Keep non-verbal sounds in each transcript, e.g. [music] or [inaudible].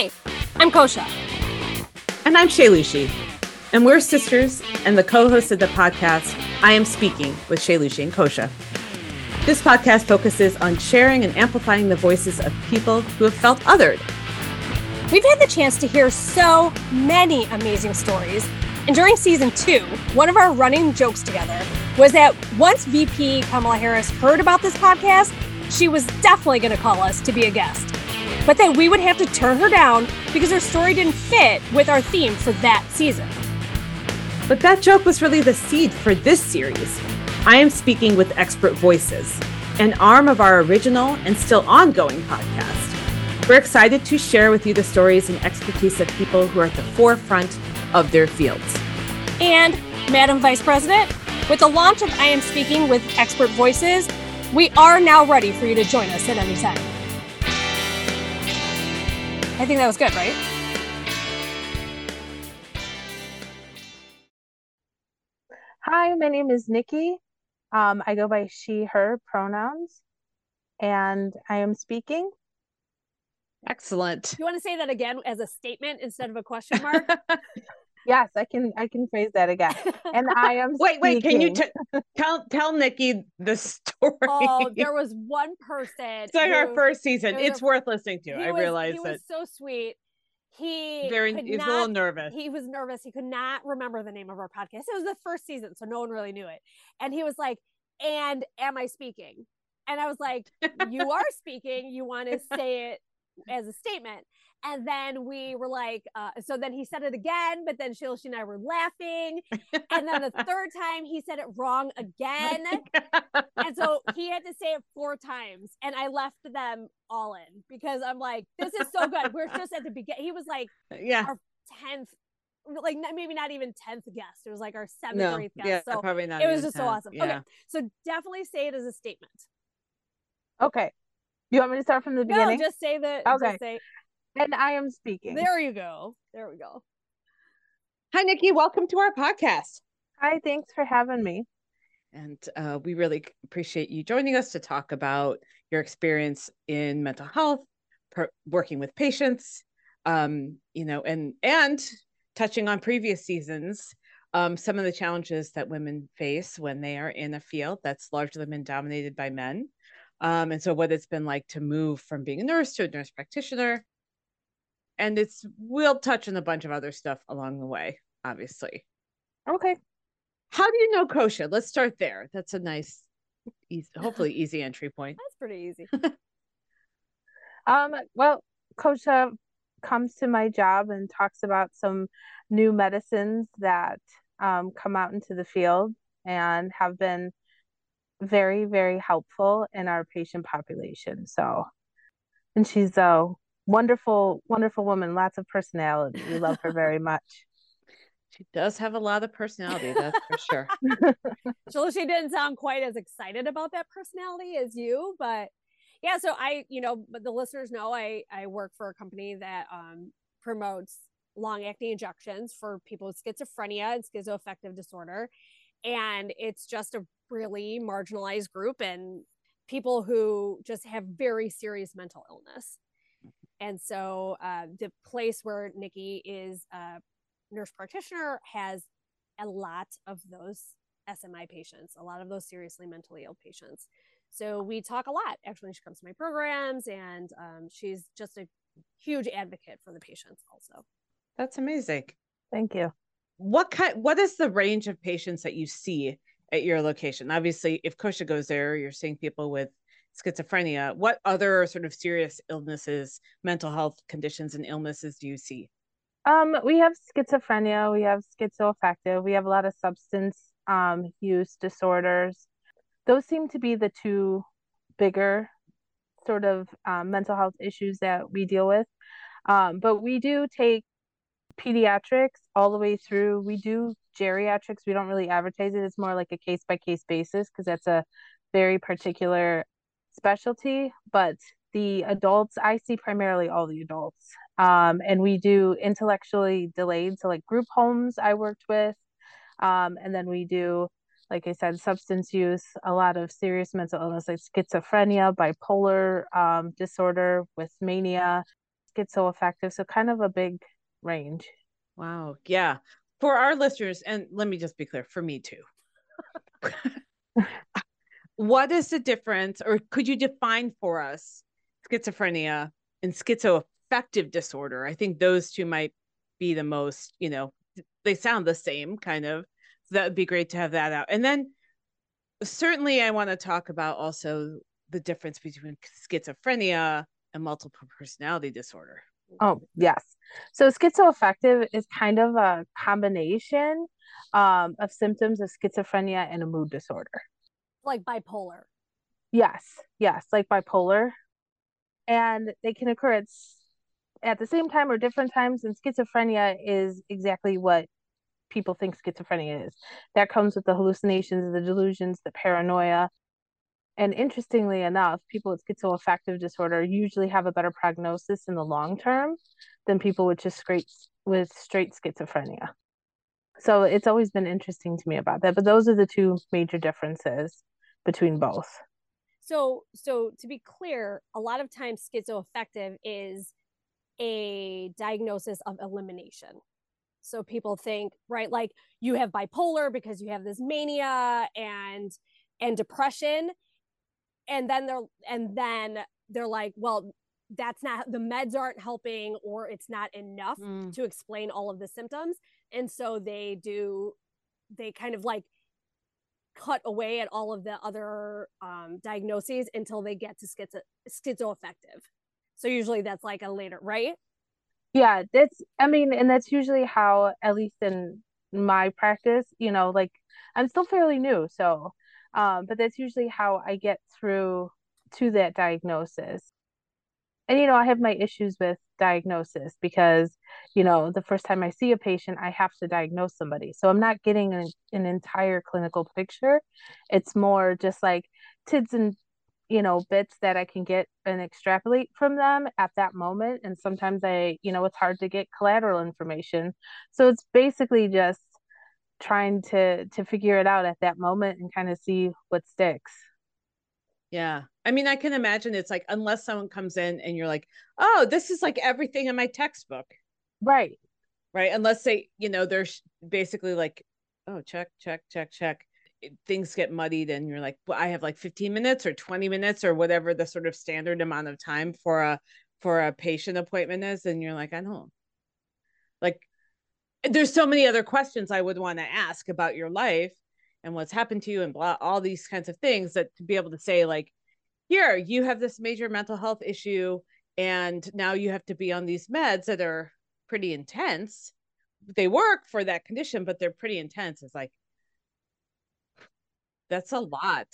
Hi, I'm Kosha. And I'm Shaylushi. And we're sisters and the co hosts of the podcast, I Am Speaking with Shaylushi and Kosha. This podcast focuses on sharing and amplifying the voices of people who have felt othered. We've had the chance to hear so many amazing stories. And during season two, one of our running jokes together was that once VP Kamala Harris heard about this podcast, she was definitely going to call us to be a guest. But that we would have to turn her down because her story didn't fit with our theme for that season. But that joke was really the seed for this series. I am speaking with expert voices, an arm of our original and still ongoing podcast. We're excited to share with you the stories and expertise of people who are at the forefront of their fields. And, Madam Vice President, with the launch of I Am Speaking with Expert Voices, we are now ready for you to join us at any time. I think that was good, right? Hi, my name is Nikki. Um, I go by she, her pronouns, and I am speaking. Excellent. You want to say that again as a statement instead of a question mark? [laughs] Yes, I can. I can phrase that again. And [laughs] I am. wait, wait. Can you t- tell tell Nikki the story? oh, there [laughs] was one person. it's like our first season. It's a- worth listening to. he I was- realize he that was so sweet. He very could he's a little nervous. He was nervous. He could not remember the name of our podcast. It was the first season, so no one really knew it. And he was like, "And am I speaking?" And I was like, "You are speaking. You want to [laughs] say it as a statement." And then we were like, uh, so then he said it again, but then Shaylushi and I were laughing. And then the [laughs] third time he said it wrong again. [laughs] And so he had to say it four times. And I left them all in because I'm like, this is so good. We're just at the beginning. He was like yeah. our 10th, like maybe not even 10th guest. It was like our seventh No. or eighth guest. Yeah. so probably not. it was even just so awesome. Yeah. Okay. So definitely say it as a statement. Okay. You want me to start from the No, beginning? just say the, Okay. just say, And I am speaking. there you go. There we go. Hi, Nikki. Welcome to our podcast. Hi. Thanks for having me. And uh, we really appreciate you joining us to talk about your experience in mental health, per- working with patients, um, you know, and and touching on previous seasons, um, some of the challenges that women face when they are in a field that's largely been dominated by men. Um, and so, what it's been like to move from being a nurse to a nurse practitioner. And it's we'll touch on a bunch of other stuff along the way, obviously. Okay. How do you know Kosha? Let's start there. That's a nice, easy, [laughs] hopefully easy entry point. That's pretty easy. [laughs] Um. Well, Kosha comes to my job and talks about some new medicines that um, come out into the field and have been very, very helpful in our patient population. So, and she's a wonderful, wonderful woman, lots of personality. We love her very [laughs] much. She does have a lot of personality, that's for sure. [laughs] [laughs] So she didn't sound quite as excited about that personality as you, but yeah. So I, you know, but the listeners know I I work for a company that um, promotes long acting injections for people with schizophrenia and schizoaffective disorder, and it's just a really marginalized group and people who just have very serious mental illness. And so uh, the place where Nikki is a nurse practitioner has a lot of those SMI patients, a lot of those seriously mentally ill patients. So we talk a lot. Actually, she comes to my programs, and um, she's just a huge advocate for the patients. Also, That's amazing. Thank you. What kind what is the range of patients that you see at your location? Obviously, if Kosha goes there, you're seeing people with schizophrenia. What other sort of serious illnesses, mental health conditions and illnesses do you see? Um, we have schizophrenia, we have schizoaffective, we have a lot of substance um, use disorders. Those seem to be the two bigger sort of um, mental health issues that we deal with. Um, but we do take pediatrics all the way through. We do geriatrics. We don't really advertise it. It's more like a case by case basis because that's a very particular specialty. But the adults, I see primarily all the adults. Um, and we do intellectually delayed, so like group homes I worked with. Um, and then we do, like I said, substance use, a lot of serious mental illness like schizophrenia, bipolar um, disorder with mania, schizoaffective. So kind of a big range. Wow. Yeah. For our listeners, and let me just be clear, for me too. [laughs] what is the difference, or could you define for us schizophrenia and schizoaffective disorder? I think those two might be the most, you know, they sound the same kind of. So that would be great to have that out. And then certainly I want to talk about also the difference between schizophrenia and multiple personality disorder. Oh, yes. So schizoaffective is kind of a combination um, of symptoms of schizophrenia and a mood disorder. Like bipolar. Yes, yes, like bipolar. And they can occur at, at the same time or different times. And schizophrenia is exactly what people think schizophrenia is. That comes with the hallucinations, the delusions, the paranoia, and interestingly enough, people with schizoaffective disorder usually have a better prognosis in the long term than people with just straight with straight schizophrenia. So it's always been interesting to me about that. But those are the two major differences between both. So so to be clear, a lot of times schizoaffective is a diagnosis of elimination. So people think, right, like you have bipolar because you have this mania and and depression and then they're and then they're like well that's not the meds aren't helping or it's not enough mm. to explain all of the symptoms and so they do they kind of like cut away at all of the other um, diagnoses until they get to schizo schizoaffective so usually that's like a later right yeah that's i mean and that's usually how at least in my practice you know like i'm still fairly new so um, but that's usually how I get through to that diagnosis. And, you know, I have my issues with diagnosis because, you know, the first time I see a patient, I have to diagnose somebody. So I'm not getting an, an entire clinical picture. It's more just like tids and, you know, bits that I can get and extrapolate from them at that moment. And sometimes I, you know, it's hard to get collateral information. So it's basically just trying to to figure it out at that moment and kind of see what sticks yeah. I mean i can imagine it's like unless someone comes in and you're like oh this is like everything in my textbook. Right. Right? Unless they you know they're basically like oh check check check check. Things get muddied and you're like well i have like 15 minutes or 20 minutes or whatever the sort of standard amount of time for a for a patient appointment is. And you're like i don't. Like there's so many other questions I would want to ask about your life and what's happened to you and blah all these kinds of things that to be able to say like here you have this major mental health issue and now you have to be on these meds that are pretty intense. They work for that condition but they're pretty intense. It's like that's a lot.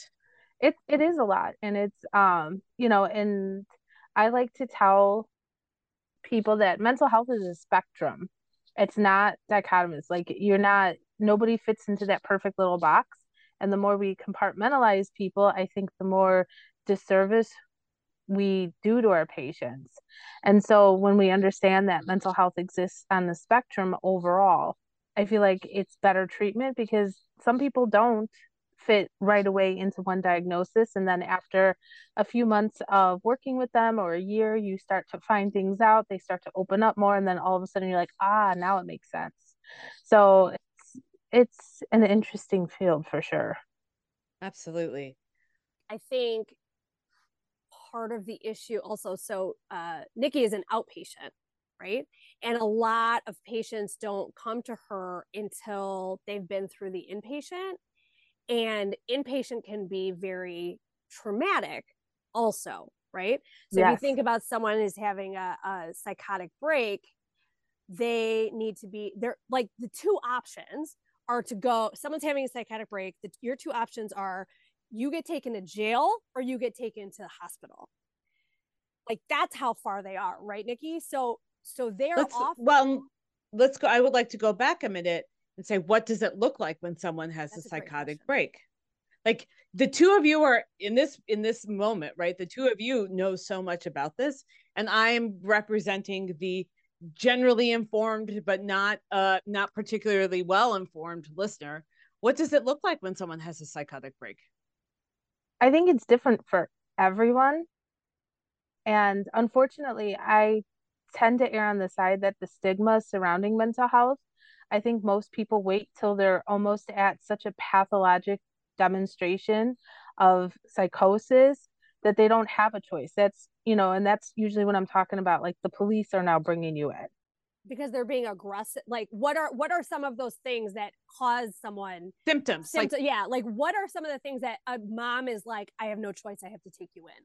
It it is a lot and it's um you know and i like to tell people that mental health is a spectrum. It's not dichotomous. Like you're not nobody fits into that perfect little box. And the more we compartmentalize people i think the more disservice we do to our patients. And so when we understand that mental health exists on the spectrum overall i feel like it's better treatment because some people don't fit right away into one diagnosis. And then after a few months of working with them or a year you start to find things out. They start to open up more. And then all of a sudden you're like ah now it makes sense. So it's it's an interesting field for sure. Absolutely. I think part of the issue also so uh, nikki is an outpatient right? And a lot of patients don't come to her until they've been through the inpatient. And inpatient can be very traumatic also right? So yes. if you think about someone who's having a, a psychotic break they need to be they're like the two options are to go someone's having a psychotic break the, your two options are you get taken to jail or you get taken to the hospital. Like that's how far they are right nikki? So so they're let's, off well let's go i would like to go back a minute and say what does it look like when someone has That's a psychotic a break? Like the two of you are in this in this moment right the two of you know so much about this and i'm representing the generally informed but not uh not particularly well informed listener what does it look like when someone has a psychotic break? I think it's different for everyone. And unfortunately i tend to err on the side that the stigma surrounding mental health, I think most people wait till they're almost at such a pathologic demonstration of psychosis that they don't have a choice. That's, you know, and that's usually when I'm talking about like the police are now bringing you in. Because they're being aggressive like what are what are some of those things that cause someone symptoms, symptoms like, yeah like what are some of the things that a mom is like i have no choice i have to take you in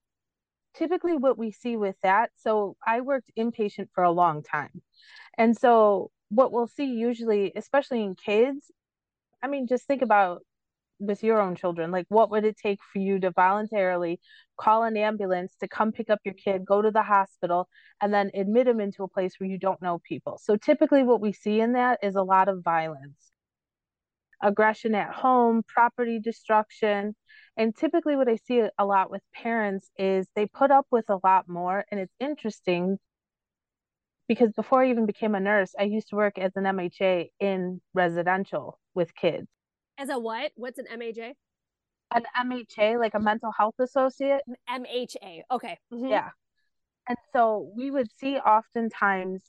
typically what we see with that so i worked inpatient for a long time. And so what we'll see usually especially in kids i mean just think about with your own children? Like what would it take for you to voluntarily call an ambulance to come pick up your kid go to the hospital and then admit him into a place where you don't know people? So typically what we see in that is a lot of violence. Aggression at home property destruction and typically what i see a lot with parents is they put up with a lot more and it's interesting because before i even became a nurse i used to work as an mha in residential with kids as a what? What's an MHA? An MHA, like a mental health associate. MHA. Okay. Mm-hmm. Yeah. And so we would see oftentimes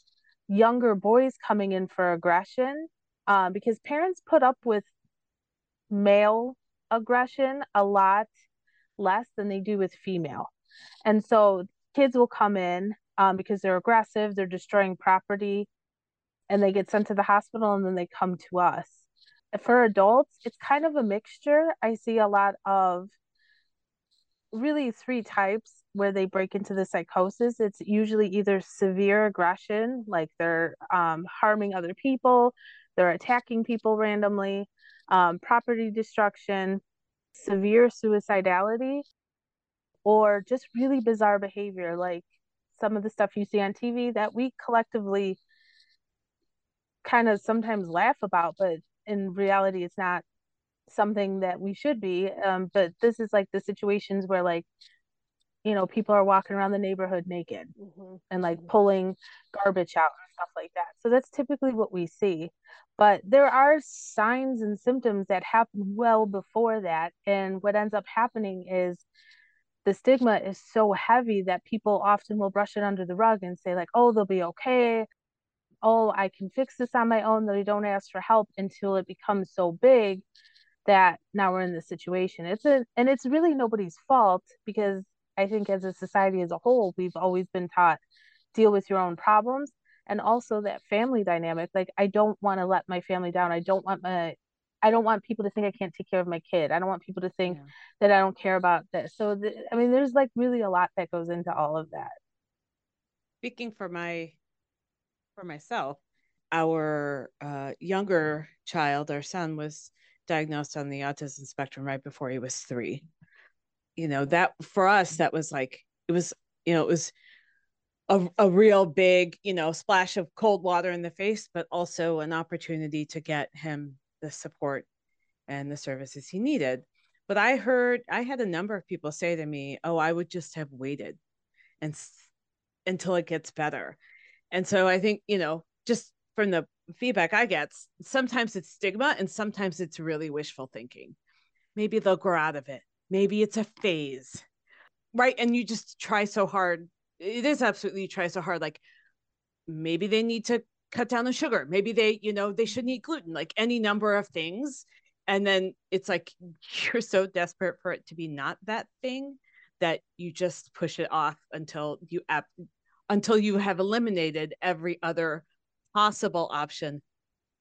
younger boys coming in for aggression uh, because parents put up with male aggression a lot less than they do with female. And so kids will come in um, because they're aggressive, they're destroying property, and they get sent to the hospital and then they come to us for adults, it's kind of a mixture. I see a lot of really three types where they break into the psychosis. It's usually either severe aggression, like they're um, harming other people, they're attacking people randomly, um, property destruction, severe suicidality, or just really bizarre behavior, like some of the stuff you see on TV that we collectively kind of sometimes laugh about, but in reality it's not something that we should be um but this is like the situations where like you know people are walking around the neighborhood naked mm-hmm. and like mm-hmm. pulling garbage out and stuff like that so that's typically what we see but there are signs and symptoms that happen well before that and what ends up happening is the stigma is so heavy that people often will brush it under the rug and say like oh they'll be okay oh, I can fix this on my own, that I don't ask for help until it becomes so big that now we're in this situation. It's a and it's really nobody's fault because I think as a society as a whole, we've always been taught deal with your own problems and also that family dynamic. Like I don't want to let my family down. I don't want my I don't want people to think I can't take care of my kid. I don't want people to think yeah. that I don't care about this. So I mean there's like really a lot that goes into all of that. Speaking for my for myself, our uh, younger child, our son, was diagnosed on the autism spectrum right before he was three. You know, that for us, that was like, it was, you know, it was a, a real big, you know, splash of cold water in the face, but also an opportunity to get him the support and the services he needed. But I heard, I had a number of people say to me, oh, I would just have waited and until it gets better and so I think, you know, just from the feedback I get, sometimes it's stigma and sometimes it's really wishful thinking. Maybe they'll grow out of it. Maybe it's a phase. Right. And you just try so hard. It is absolutely try so hard. Like maybe they need to cut down the sugar. Maybe they, you know, they shouldn't eat gluten, like any number of things. And then it's like [laughs] you're so desperate for it to be not that thing that you just push it off until you ap- until you have eliminated every other possible option.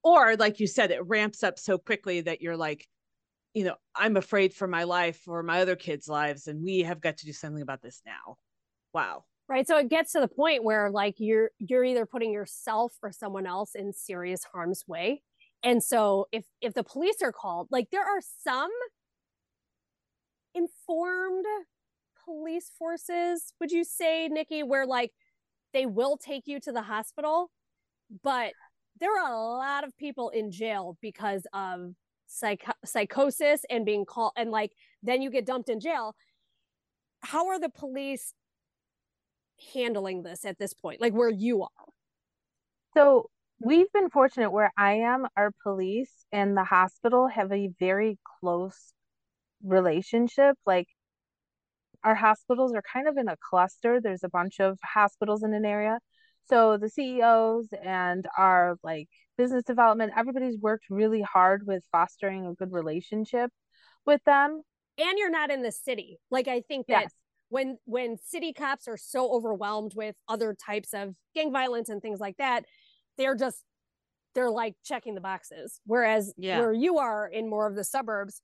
Or, like you said, it ramps up so quickly that you're like, you know, I'm afraid for my life or my other kids' lives, and we have got to do something about this now. Wow. Right. So it gets to the point where like you're you're either putting yourself or someone else in serious harm's way. And so if if the police are called, like there are some informed police forces, would you say, Nikki, where like they will take you to the hospital, but there are a lot of people in jail because of psych- psychosis and being called and like then you get dumped in jail. How are the police handling this at this point? Like where you are? So we've been fortunate where I am, our police and the hospital have a very close relationship. Like our hospitals are kind of in a cluster. There's a bunch of hospitals in an area. So the CEOs and our like business development, everybody's worked really hard with fostering a good relationship with them. And you're not in the city. Like I think that yes. when when city cops are so overwhelmed with other types of gang violence and things like that, they're just they're like checking the boxes. Whereas yeah. where you are in more of the suburbs,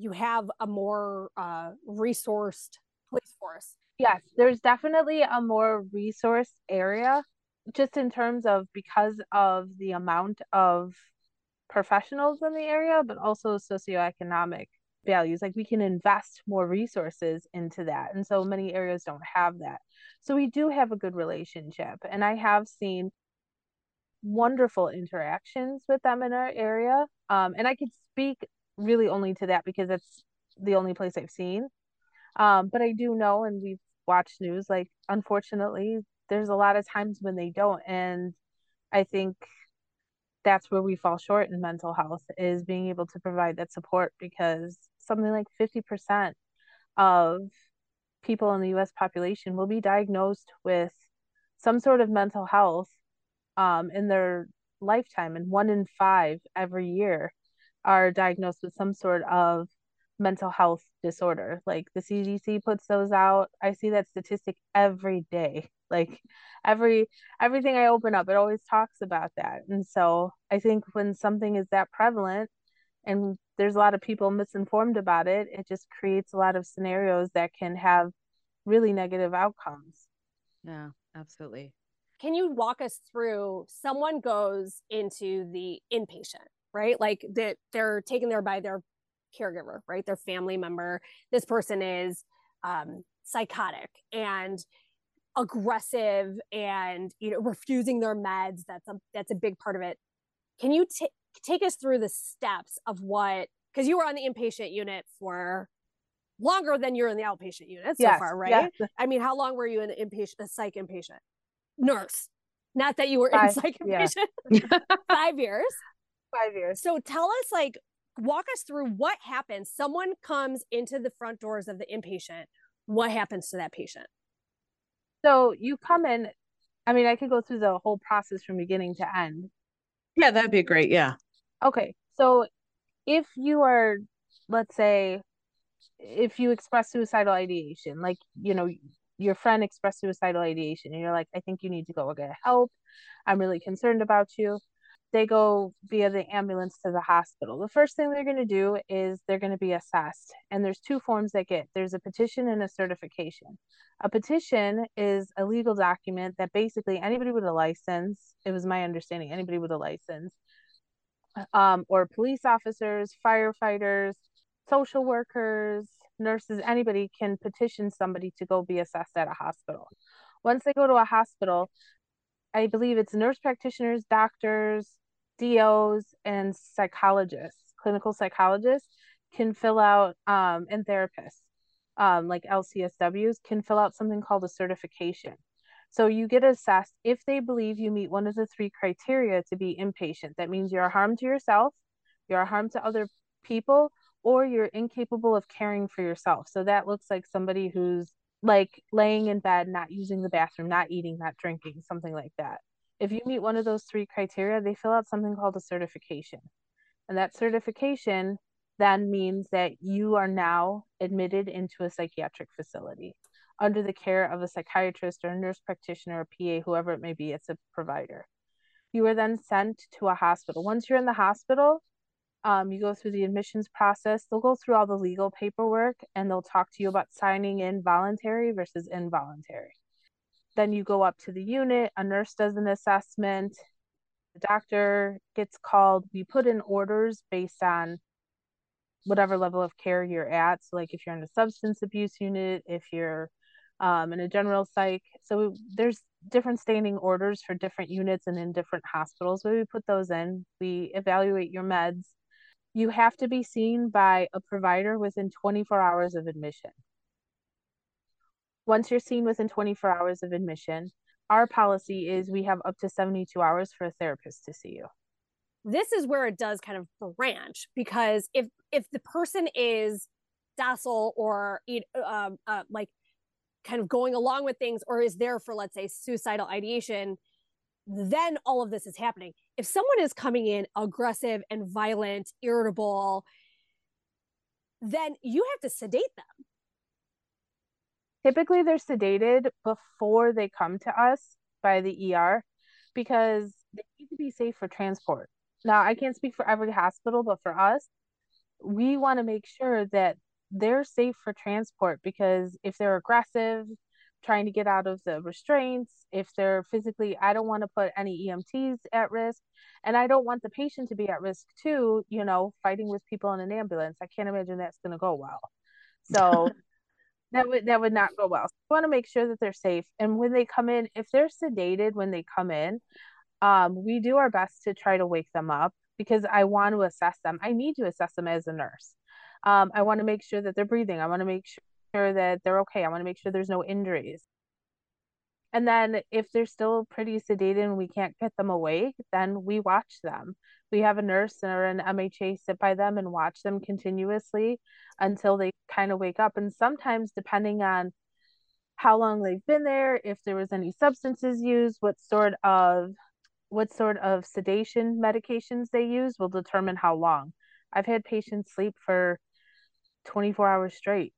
you have a more uh, resourced police force. Yes, there's definitely a more resource area just in terms of because of the amount of professionals in the area, but also socioeconomic values. Like we can invest more resources into that. And so many areas don't have that. So we do have a good relationship. And I have seen wonderful interactions with them in our area. Um, and I could speak really only to that because that's the only place I've seen. Um, but I do know, and we've watched news, like, unfortunately, there's a lot of times when they don't. And I think that's where we fall short in mental health is being able to provide that support because something like 50% of people in the US population will be diagnosed with some sort of mental health um, in their lifetime, and one in five every year are diagnosed with some sort of mental health disorder. Like the CDC puts those out. I see that statistic every day. Like every everything I open up, it always talks about that. And so I think when something is that prevalent and there's a lot of people misinformed about it, it just creates a lot of scenarios that can have really negative outcomes. Yeah, absolutely. Can you walk us through someone goes into the inpatient, right? Like that they're taken there by their caregiver, right? Their family member. This person is um, psychotic and aggressive and you know refusing their meds. That's a that's a big part of it. Can you t- take us through the steps of what? Because you were on the inpatient unit for longer than you're in the outpatient unit so yes, far, right? Yes. I mean, how long were you in the inpatient, a psych inpatient? nurse. Not that you were in psych yeah. [laughs] Five years. Five years. So tell us, like, walk us through what happens. Someone comes into the front doors of the inpatient. What happens to that patient? So you come in. I mean, I could go through the whole process from beginning to end. Yeah, that'd be great. Yeah. Okay. So if you are, let's say, if you express suicidal ideation, like, you know, your friend expressed suicidal ideation and you're like, I think you need to go get help. I'm really concerned about you. They go via the ambulance to the hospital. The first thing they're going to do is they're going to be assessed. And there's two forms they get there's a petition and a certification. A petition is a legal document that basically anybody with a license, it was my understanding, anybody with a license, um, or police officers, firefighters, social workers, nurses, anybody can petition somebody to go be assessed at a hospital. Once they go to a hospital, I believe it's nurse practitioners, doctors, DOs, and psychologists, clinical psychologists can fill out, um, and therapists, um, like LCSWs, can fill out something called a certification. So you get assessed if they believe you meet one of the three criteria to be inpatient. That means you're a harm to yourself, you're a harm to other people, or you're incapable of caring for yourself. So that looks like somebody who's like laying in bed, not using the bathroom, not eating, not drinking, something like that. If you meet one of those three criteria, they fill out something called a certification. And that certification then means that you are now admitted into a psychiatric facility under the care of a psychiatrist or a nurse practitioner or PA, whoever it may be, it's a provider. You are then sent to a hospital. Once you're in the hospital, um, you go through the admissions process. They'll go through all the legal paperwork and they'll talk to you about signing in voluntary versus involuntary. Then you go up to the unit, a nurse does an assessment, the doctor gets called. We put in orders based on whatever level of care you're at. So, like if you're in a substance abuse unit, if you're um, in a general psych. So, there's different standing orders for different units and in different hospitals. But we put those in. We evaluate your meds you have to be seen by a provider within 24 hours of admission. Once you're seen within 24 hours of admission, our policy is we have up to 72 hours for a therapist to see you. This is where it does kind of branch because if if the person is docile or um, uh, like kind of going along with things or is there for let's say suicidal ideation then all of this is happening if someone is coming in aggressive and violent irritable then you have to sedate them typically they're sedated before they come to us by the ER because they need to be safe for transport. Now, I can't speak for every hospital, but for us, we want to make sure that they're safe for transport because if they're aggressive, trying to get out of the restraints, if they're physically, I don't want to put any EMTs at risk. And I don't want the patient to be at risk too, you know, fighting with people in an ambulance. I can't imagine that's going to go well. So [laughs] that would that would not go well. So we want to make sure that they're safe. And when they come in, if they're sedated when they come in, um, we do our best to try to wake them up because I want to assess them. I need to assess them as a nurse. Um, I want to make sure that they're breathing. I want to make sure that they're okay. I want to make sure there's no injuries. And then if they're still pretty sedated and we can't get them awake, then we watch them. We have a nurse or an MHA sit by them and watch them continuously until they kind of wake up. And sometimes, depending on how long they've been there, if there was any substances used, what sort of what sort of sedation medications they use will determine how long. I've had patients sleep for 24 hours straight.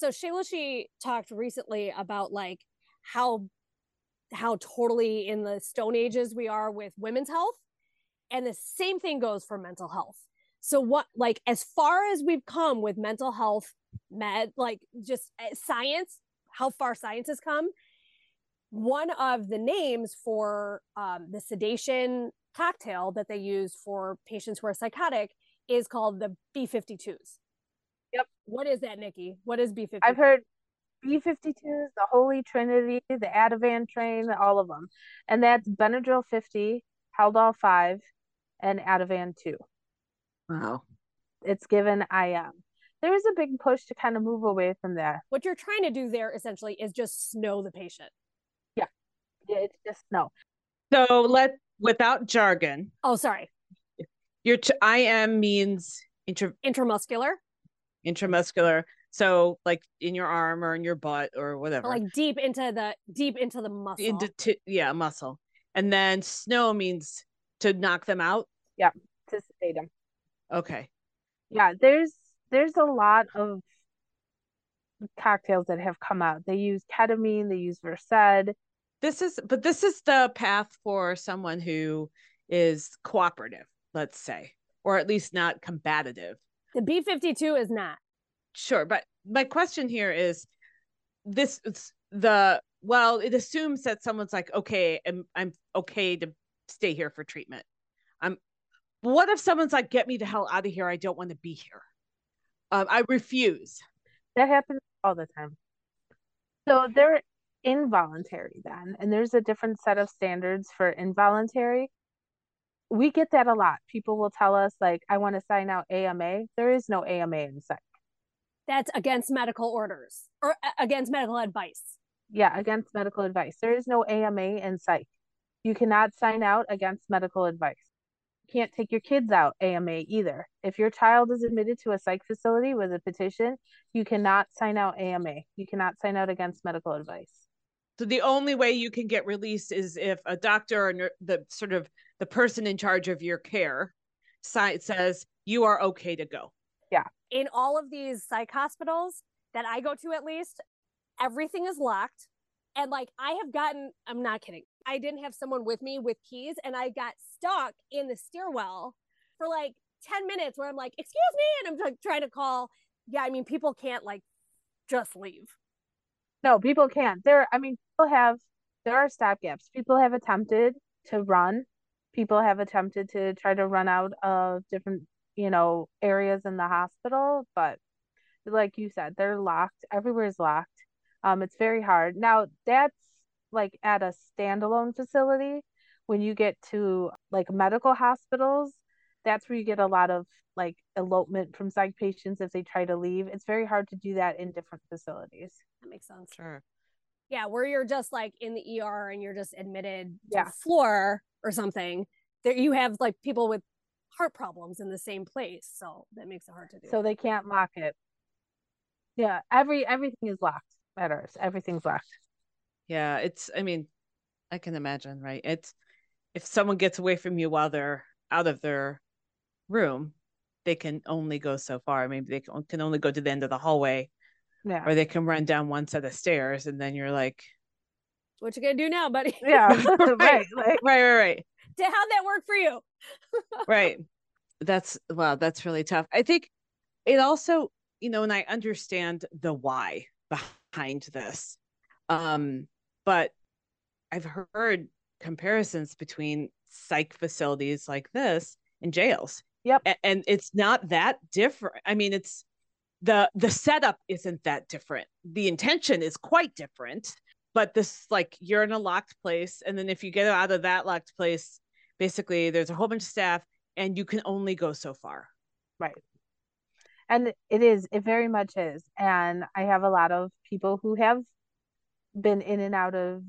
So Shaylushi talked recently about like how how totally in the stone ages we are with women's health and the same thing goes for mental health. So what like as far as we've come with mental health med like just eh, science how far science has come one of the names for um, the sedation cocktail that they use for patients who are psychotic is called the b52s yep what is that nikki what is b52 i've heard B52s, the Holy Trinity, the Ativan train, all of them. And that's Benadryl 50, Haldol 5, and Ativan 2. Wow. It's given IM. Um, there is a big push to kind of move away from that. What you're trying to do there essentially is just snow the patient. Yeah. yeah it's just snow. So let without jargon. Oh, sorry. Your t- IM means intra- intramuscular. Intramuscular. So like in your arm or in your butt or whatever. like deep into the deep into the muscle into t- yeah muscle. And then snow means to knock them out? Yeah to sedate them okay. Yeah there's there's a lot of cocktails that have come out. They use ketamine they use versed. This is but this is the path for someone who is cooperative let's say or at least not combative the b52 is not Sure, but my question here is this the well, it assumes that someone's like, okay, I'm I'm okay to stay here for treatment. I'm what if someone's like, get me the hell out of here? I don't want to be here. Um, I refuse. That happens all the time. So they're involuntary then, and there's a different set of standards for involuntary. We get that a lot. People will tell us, like, I want to sign out AMA. There is no AMA in psych that's against medical orders or uh, against medical advice. Yeah, against medical advice. There is no AMA in psych. You cannot sign out against medical advice. You can't take your kids out AMA either. If your child is admitted to a psych facility with a petition, you cannot sign out AMA. You cannot sign out against medical advice. So the only way you can get released is if a doctor or the sort of the person in charge of your care says you are okay to go. Yeah in all of these psych hospitals that I go to at least, everything is locked. And like I have gotten, I'm not kidding. I didn't have someone with me with keys and I got stuck in the stairwell for like 10 minutes where I'm like, excuse me. And I'm like trying to call. Yeah, I mean, people can't like just leave. No, people can't. There, I mean, people have, there are stopgaps. People have attempted to run. People have attempted to try to run out of different you know, areas in the hospital, but like you said, they're locked. Everywhere's locked. Um, it's very hard. Now that's like at a standalone facility. When you get to like medical hospitals, that's where you get a lot of like elopement from psych patients if they try to leave. It's very hard to do that in different facilities. That makes sense. Sure. Yeah, where you're just like in the ER and you're just admitted yeah. to floor or something. There you have like people with heart problems in the same place. So that makes it hard to do. So they can't lock it. Yeah, every everything is locked. at ours. Everything's locked. Yeah, it's I mean, I can imagine, right? It's if someone gets away from you while they're out of their room, they can only go so far. Maybe they can only go to the end of the hallway. Yeah. Or they can run down one set of stairs and then you're like What you gonna do now, buddy? [laughs] Yeah. [laughs] [laughs] right. right. Right, right, right. How'd that work for you? right. That's wow, that's really tough. I think it also, you know, and I understand the why behind this. Um, but I've heard comparisons between psych facilities like this and jails. Yep. A- and it's not that different. I mean, it's the the setup isn't that different. The intention is quite different, but this like you're in a locked place and then if you get out of that locked place, basically there's a whole bunch of staff and you can only go so far. Right. And it is, it very much is. And I have a lot of people who have been in and out of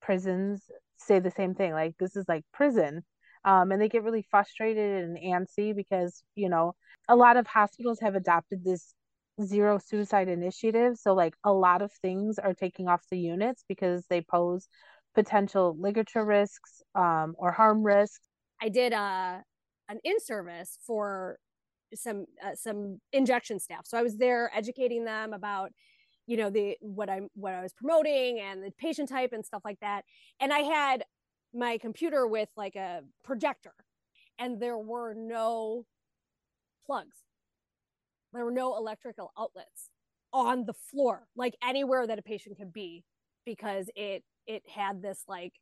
prisons say the same thing like this is like prison um, and they get really frustrated and antsy because you know a lot of hospitals have adopted this zero suicide initiative. So like a lot of things are taking off the units because they pose potential ligature risks um, or harm risks. I did uh, an in-service for some uh, some injection staff. So i was there educating them about you know the what i'm what i was promoting and the patient type and stuff like that. And i had my computer with like a projector and there were no plugs there were no electrical outlets on the floor like anywhere that a patient could be because it it had this like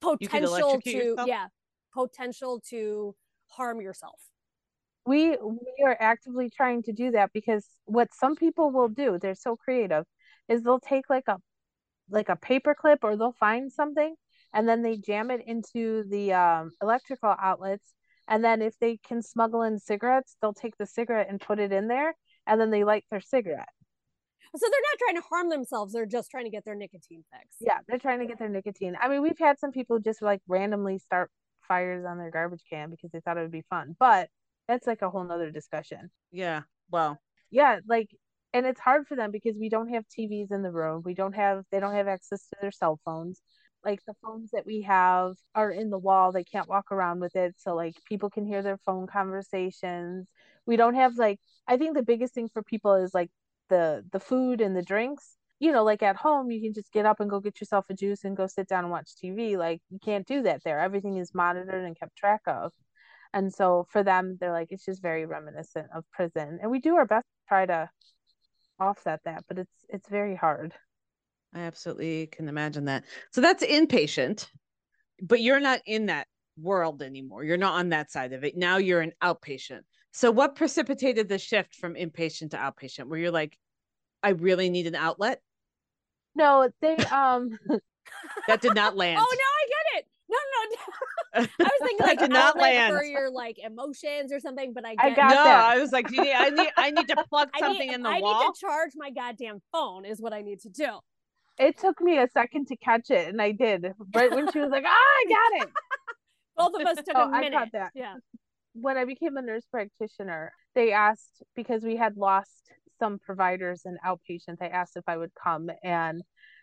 potential to yourself? yeah potential to harm yourself we we are actively trying to do that because what some people will do they're so creative is they'll take like a like a paper clip or they'll find something and then they jam it into the um, electrical outlets and then if they can smuggle in cigarettes they'll take the cigarette and put it in there and then they light their cigarette so they're not trying to harm themselves they're just trying to get their nicotine fix yeah they're trying to get their nicotine i mean we've had some people just like randomly start fires on their garbage can because they thought it would be fun but that's like a whole nother discussion. Yeah. Well. Yeah, like and it's hard for them because we don't have TVs in the room. We don't have they don't have access to their cell phones. Like the phones that we have are in the wall. They can't walk around with it. So like people can hear their phone conversations. We don't have like I think the biggest thing for people is like the the food and the drinks. You know, like at home you can just get up and go get yourself a juice and go sit down and watch TV. Like you can't do that there. Everything is monitored and kept track of and so for them they're like it's just very reminiscent of prison and we do our best to try to offset that but it's it's very hard i absolutely can imagine that so that's inpatient but you're not in that world anymore you're not on that side of it now you're an outpatient so what precipitated the shift from inpatient to outpatient where you're like i really need an outlet no they um that did not [laughs] land oh no i get it no no no. [laughs] I was thinking like did not land for your like emotions or something, but I, I got no. That. I was like, need, I need I need to [laughs] plug something need, in the I wall. I need to charge my goddamn phone. Is what I need to do. It took me a second to catch it, and I did. Right when she was like, "Ah, I got it." [laughs] Both of us took oh, a minute. I caught that. Yeah. When I became a nurse practitioner, they asked because we had lost some providers in outpatient. They asked if I would come and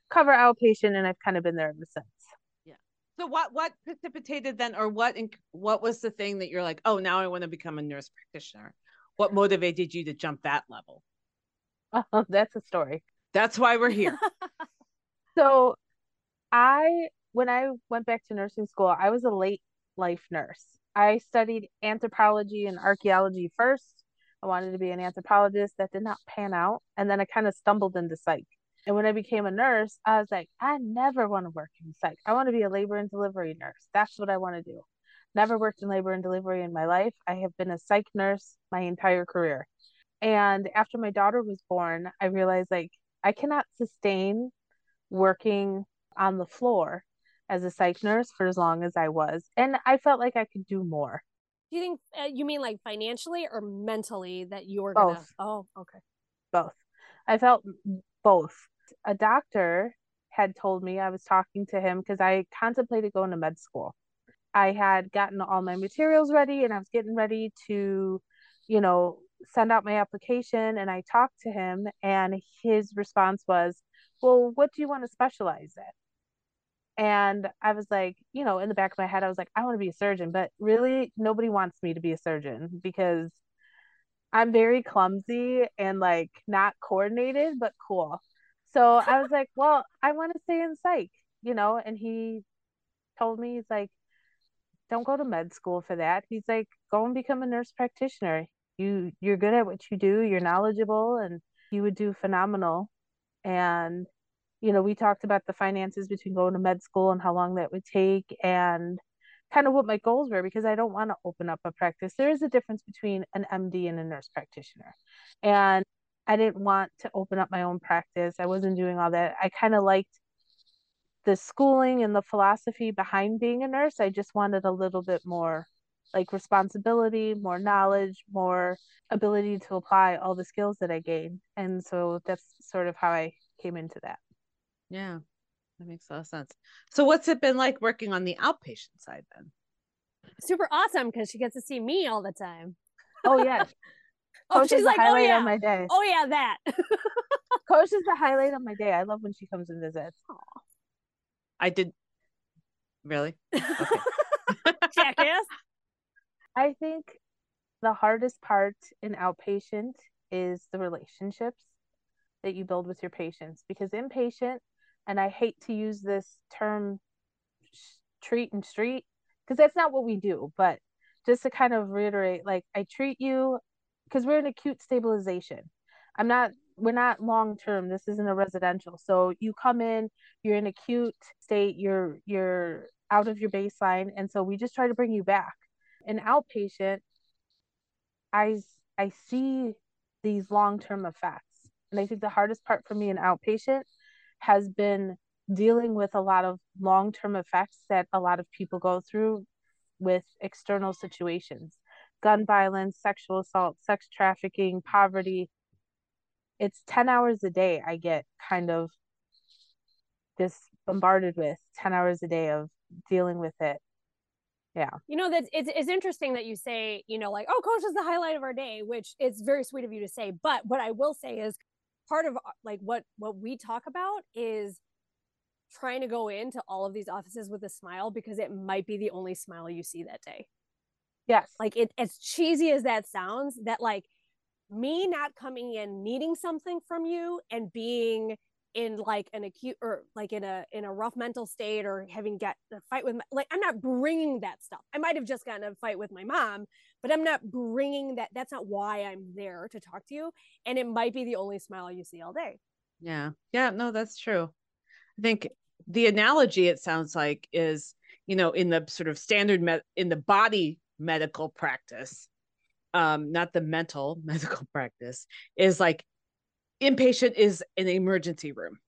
cover outpatient, and I've kind of been there ever since. Yeah. So what what precipitated then, or what what was the thing that you're like, oh, now I want to become a nurse practitioner? What motivated you to jump that level? [laughs] Oh, that's a story. That's why we're here. [laughs] so, I when I went back to nursing school, I was a late life nurse. I studied anthropology and archaeology first. I wanted to be an anthropologist. That did not pan out, and then I kind of stumbled into psych. And when I became a nurse, I was like, I never want to work in psych. I want to be a labor and delivery nurse. That's what I want to do. Never worked in labor and delivery in my life. I have been a psych nurse my entire career. And after my daughter was born, I realized like I cannot sustain working on the floor as a psych nurse for as long as I was. And I felt like I could do more. Do you think uh, you mean like financially or mentally that you were both? Gonna... Oh, okay. Both. I felt both a doctor had told me I was talking to him because I contemplated going to med school. I had gotten all my materials ready and I was getting ready to, you know, send out my application. And I talked to him, and his response was, well, what do you want to specialize in? And I was like, you know, in the back of my head, I was like, I want to be a surgeon, but really nobody wants me to be a surgeon because I'm very clumsy and like not coordinated, but cool. So I was like, well, I want to stay in psych, you know, and he told me, he's like, don't go to med school for that. He's like, go and become a nurse practitioner. You you're good at what you do, you're knowledgeable and you would do phenomenal. And you know, we talked about the finances between going to med school and how long that would take and kind of what my goals were because I don't want to open up a practice. There is a difference between an MD and a nurse practitioner. And I didn't want to open up my own practice. I wasn't doing all that. I kind of liked the schooling and the philosophy behind being a nurse. I just wanted a little bit more like responsibility, more knowledge, more ability to apply all the skills that I gained. And so that's sort of how I came into that. Yeah. That makes a lot of sense. So what's it been like working on the outpatient side then? Super awesome because she gets to see me all the time. Oh yeah. [laughs] oh, she's like, oh yeah, my day. Oh yeah, that. [laughs] [laughs] Coach is the highlight of my day. I love when she comes and visits. Aww. I did. Really? Okay. Jackass. I think the hardest part in outpatient is the relationships that you build with your patients because inpatient and I hate to use this term treat and street because that's not what we do, but just to kind of reiterate, like I treat you because we're in acute stabilization. I'm not we're not long term. This isn't a residential. So you come in, you're in acute state, you're you're out of your baseline and so we just try to bring you back. An outpatient I I see these long-term effects. And I think the hardest part for me in outpatient has been dealing with a lot of long term effects that a lot of people go through with external situations gun violence, sexual assault, sex trafficking, poverty. It's 10 hours a day I get kind of just bombarded with 10 hours a day of dealing with it. Yeah. You know, that it's, it's interesting that you say, you know, like, oh, coach is the highlight of our day, which is very sweet of you to say. But what I will say is part of uh, like what what we talk about is trying to go into all of these offices with a smile because it might be the only smile you see that day. Yes. Like it as cheesy as that sounds, that like me not coming in needing something from you and being in like an acute or like in a in a rough mental state or having get a fight with my, like i'm not bringing that stuff. I might have just gotten a fight with my mom but i'm not bringing that that's not why i'm there to talk to you and it might be the only smile you see all day. Yeah. Yeah no that's true. I think the analogy it sounds like is you know in the sort of standard med- in the body medical practice um not the mental [laughs] medical practice is like inpatient is an emergency room.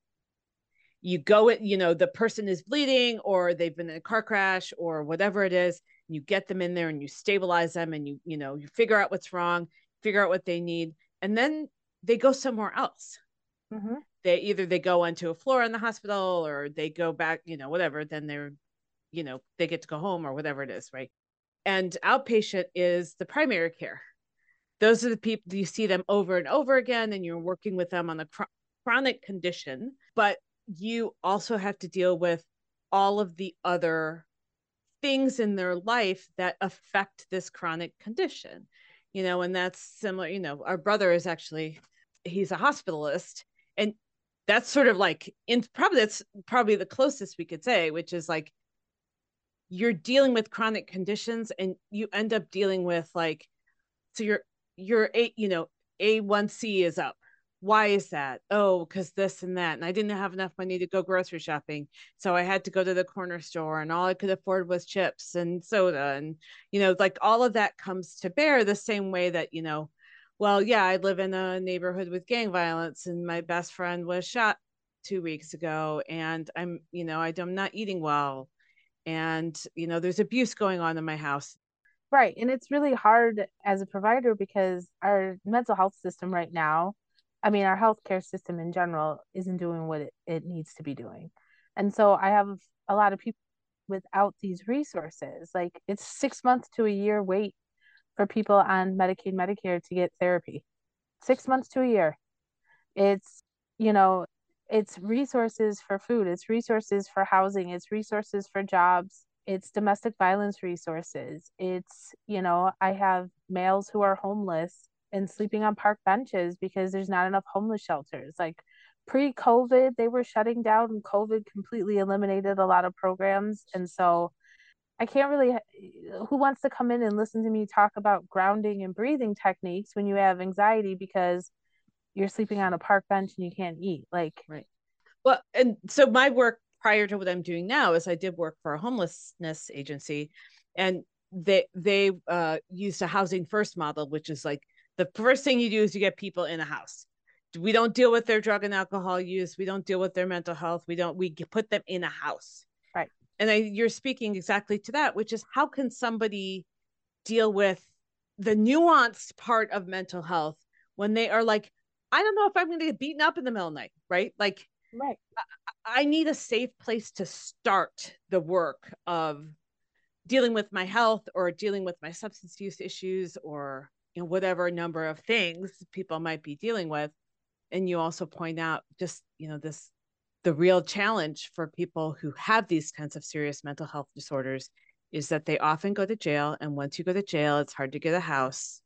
You go it you know the person is bleeding or they've been in a car crash or whatever it is you get them in there and you stabilize them and you you know you figure out what's wrong figure out what they need and then they go somewhere else. Mm-hmm. they either they go onto a floor in the hospital or they go back you know whatever then they're you know they get to go home or whatever it is right? And outpatient is the primary care those are the people you see them over and over again and you're working with them on the chronic condition but you also have to deal with all of the other things in their life that affect this chronic condition you know and that's similar you know our brother is actually he's a hospitalist and that's sort of like in probably that's probably the closest we could say which is like you're dealing with chronic conditions and you end up dealing with like so you're your a you know a1c is up. Why is that? Oh because this and that and i didn't have enough money to go grocery shopping so i had to go to the corner store and all i could afford was chips and soda and you know like all of that comes to bear the same way that you know well yeah i live in a neighborhood with gang violence and my best friend was shot two weeks ago and i'm you know i'm not eating well and you know there's abuse going on in my house Right. And it's really hard as a provider because our mental health system right now, I mean, our healthcare system in general isn't doing what it, it needs to be doing. And so I have a lot of people without these resources. Like it's six months to a year wait for people on Medicaid, Medicare to get therapy. Six months to a year. It's, you know, it's resources for food, it's resources for housing, it's resources for jobs, it's domestic violence resources. It's, you know, I have males who are homeless and sleeping on park benches because there's not enough homeless shelters. Like pre COVID, they were shutting down and COVID completely eliminated a lot of programs. And so I can't really, who wants to come in and listen to me talk about grounding and breathing techniques when you have anxiety because you're sleeping on a park bench and you can't eat? Like, right. Well, and so my work prior to what I'm doing now is I did work for a homelessness agency and they they uh, used a housing first model, which is like the first thing you do is you get people in a house. We don't deal with their drug and alcohol use. We don't deal with their mental health. We don't. We put them in a house. Right. And I, you're speaking exactly to that, which is how can somebody deal with the nuanced part of mental health when they are like, I don't know if I'm going to get beaten up in the middle of the night, right? Like, right. I need a safe place to start the work of dealing with my health or dealing with my substance use issues or you know whatever number of things people might be dealing with. And you also point out just you know this the real challenge for people who have these kinds of serious mental health disorders is that they often go to jail. And once you go to jail it's hard to get a house.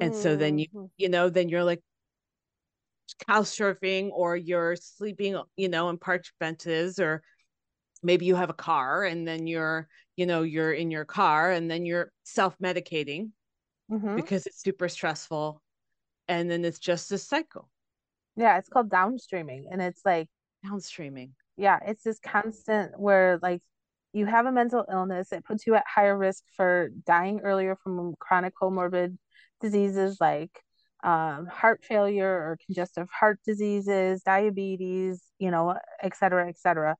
And so then you mm-hmm. you know then you're like couch surfing or you're sleeping, you know, in park benches or maybe you have a car and then you're, you know, you're in your car and then you're self-medicating mm-hmm. because it's super stressful. And then it's just a cycle. Yeah, it's called downstreaming. And it's like downstreaming. Yeah, it's this constant where like you have a mental illness, it puts you at higher risk for dying earlier from chronic comorbid diseases like um, heart failure or congestive heart diseases, diabetes, you know, et cetera, et cetera.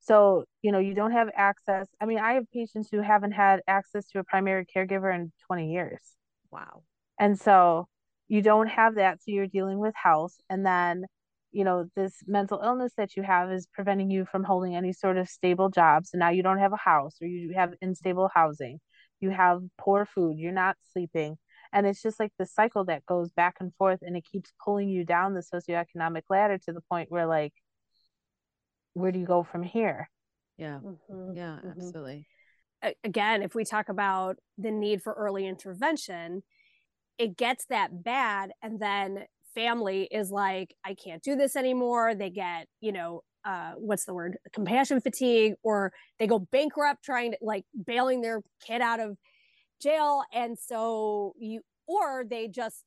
So, you know, you don't have access. I mean, I have patients who haven't had access to a primary caregiver in 20 years. Wow. And so you don't have that. So you're dealing with health. And then, you know, this mental illness that you have is preventing you from holding any sort of stable job. So now you don't have a house or you have unstable housing. You have poor food. You're not sleeping and it's just like the cycle that goes back and forth and it keeps pulling you down the socioeconomic ladder to the point where like where do you go from here? Yeah. Mm-hmm. yeah mm-hmm. absolutely. Again if we talk about the need for early intervention it gets that bad and then family is like i can't do this anymore. They get you know uh, what's the word? Compassion fatigue or they go bankrupt trying to like bailing their kid out of jail. And so you or they just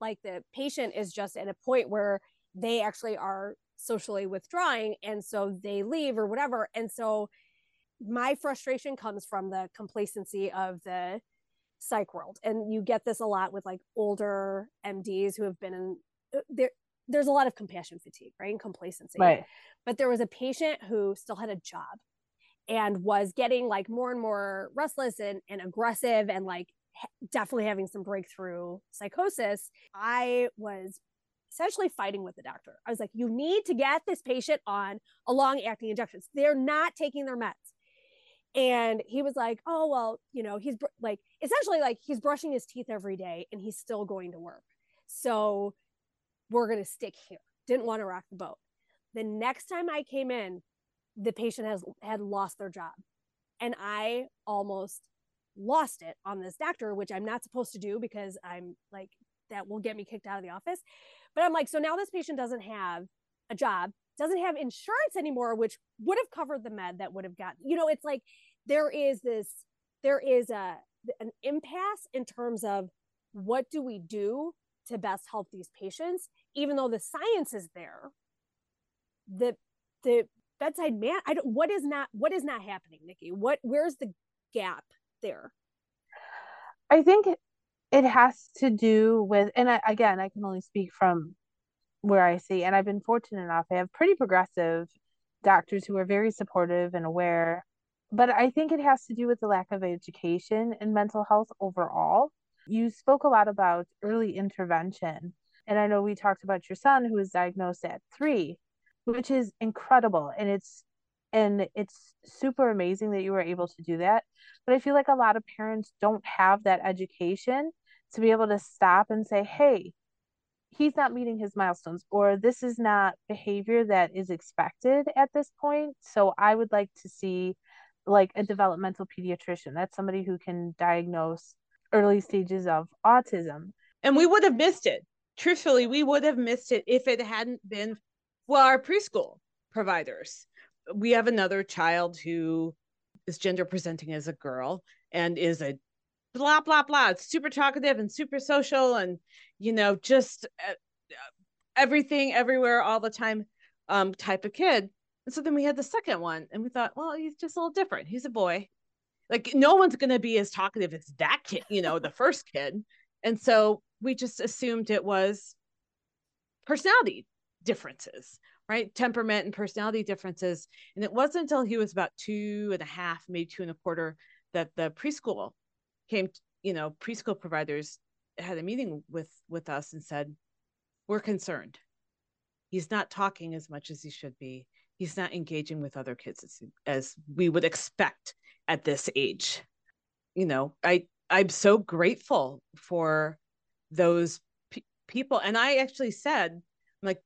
like the patient is just at a point where they actually are socially withdrawing and so they leave or whatever. And so my frustration comes from the complacency of the psych world. And you get this a lot with like older mds who have been in uh, there there's a lot of compassion fatigue right and complacency. Right. But there was a patient who still had a job and was getting like more and more restless and, and aggressive and like definitely having some breakthrough psychosis, I was essentially fighting with the doctor. I was like, you need to get this patient on a long acting injections. They're not taking their meds. And he was like, oh, well, you know, he's br- like, essentially, like, he's brushing his teeth every day and he's still going to work. So we're going to stick here. Didn't want to rock the boat. The next time I came in, the patient has had lost their job. And i almost lost it on this doctor which i'm not supposed to do because i'm like that will get me kicked out of the office. But i'm like so now this patient doesn't have a job doesn't have insurance anymore which would have covered the med that would have got you know it's like there is this there is a an impasse in terms of what do we do to best help these patients even though the science is there. The the bedside man i don't what is not what is not happening nikki? What where's the gap there? I think it has to do with and I, again i can only speak from where i see and i've been fortunate enough i have pretty progressive doctors who are very supportive and aware but i think it has to do with the lack of education in mental health overall. You spoke a lot about early intervention and i know we talked about your son who was diagnosed at three which is incredible and it's and it's super amazing that you were able to do that but i feel like a lot of parents don't have that education to be able to stop and say hey he's not meeting his milestones or this is not behavior that is expected at this point so i would like to see like a developmental pediatrician. That's somebody who can diagnose early stages of autism. And we would have missed it. Truthfully we would have missed it if it hadn't been well our preschool providers we have another child who is gender presenting as a girl and is a blah blah blah. It's super talkative and super social and you know just uh, everything everywhere all the time um type of kid. And so then we had the second one and we thought well he's just a little different. He's a boy. Like no one's going to be as talkative as that kid you know the first kid. And so we just assumed it was personality differences right? Temperament and personality differences. And it wasn't until he was about two and a half maybe two and a quarter that the preschool came you know preschool providers had a meeting with with us and said we're concerned. He's not talking as much as he should be. He's not engaging with other kids as, as we would expect at this age. You know i i'm so grateful for those people. And i actually said like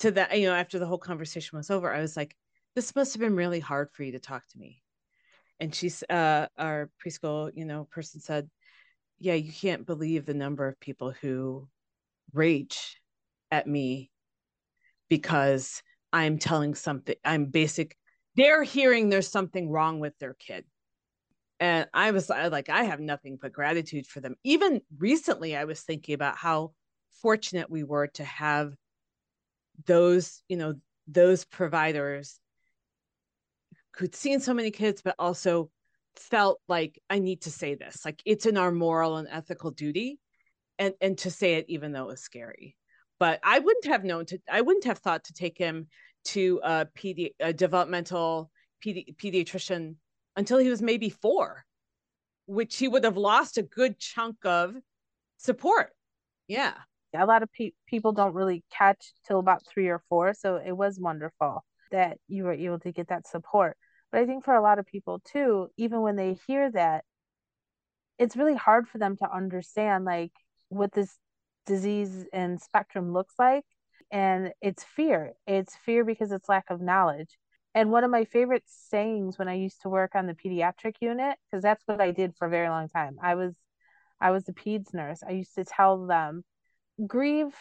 to that you know after the whole conversation was over i was like this must have been really hard for you to talk to me. And she's uh our preschool you know person said yeah you can't believe the number of people who rage at me because i'm telling something i'm basic they're hearing there's something wrong with their kid. And i was like i have nothing but gratitude for them. Even recently i was thinking about how fortunate we were to have those you know those providers who'd seen so many kids, but also felt like I need to say this. Like it's in our moral and ethical duty, and and to say it even though it was scary. But I wouldn't have known to. I wouldn't have thought to take him to a pedi a developmental pedi- pediatrician until he was maybe four, which he would have lost a good chunk of support. Yeah. A lot of pe- people don't really catch till about three or four. So it was wonderful that you were able to get that support. But I think for a lot of people too, even when they hear that, it's really hard for them to understand like what this disease and spectrum looks like. And it's fear. It's fear because it's lack of knowledge. And one of my favorite sayings when I used to work on the pediatric unit, because that's what I did for a very long time. I was I was a peds nurse. I used to tell them, grieve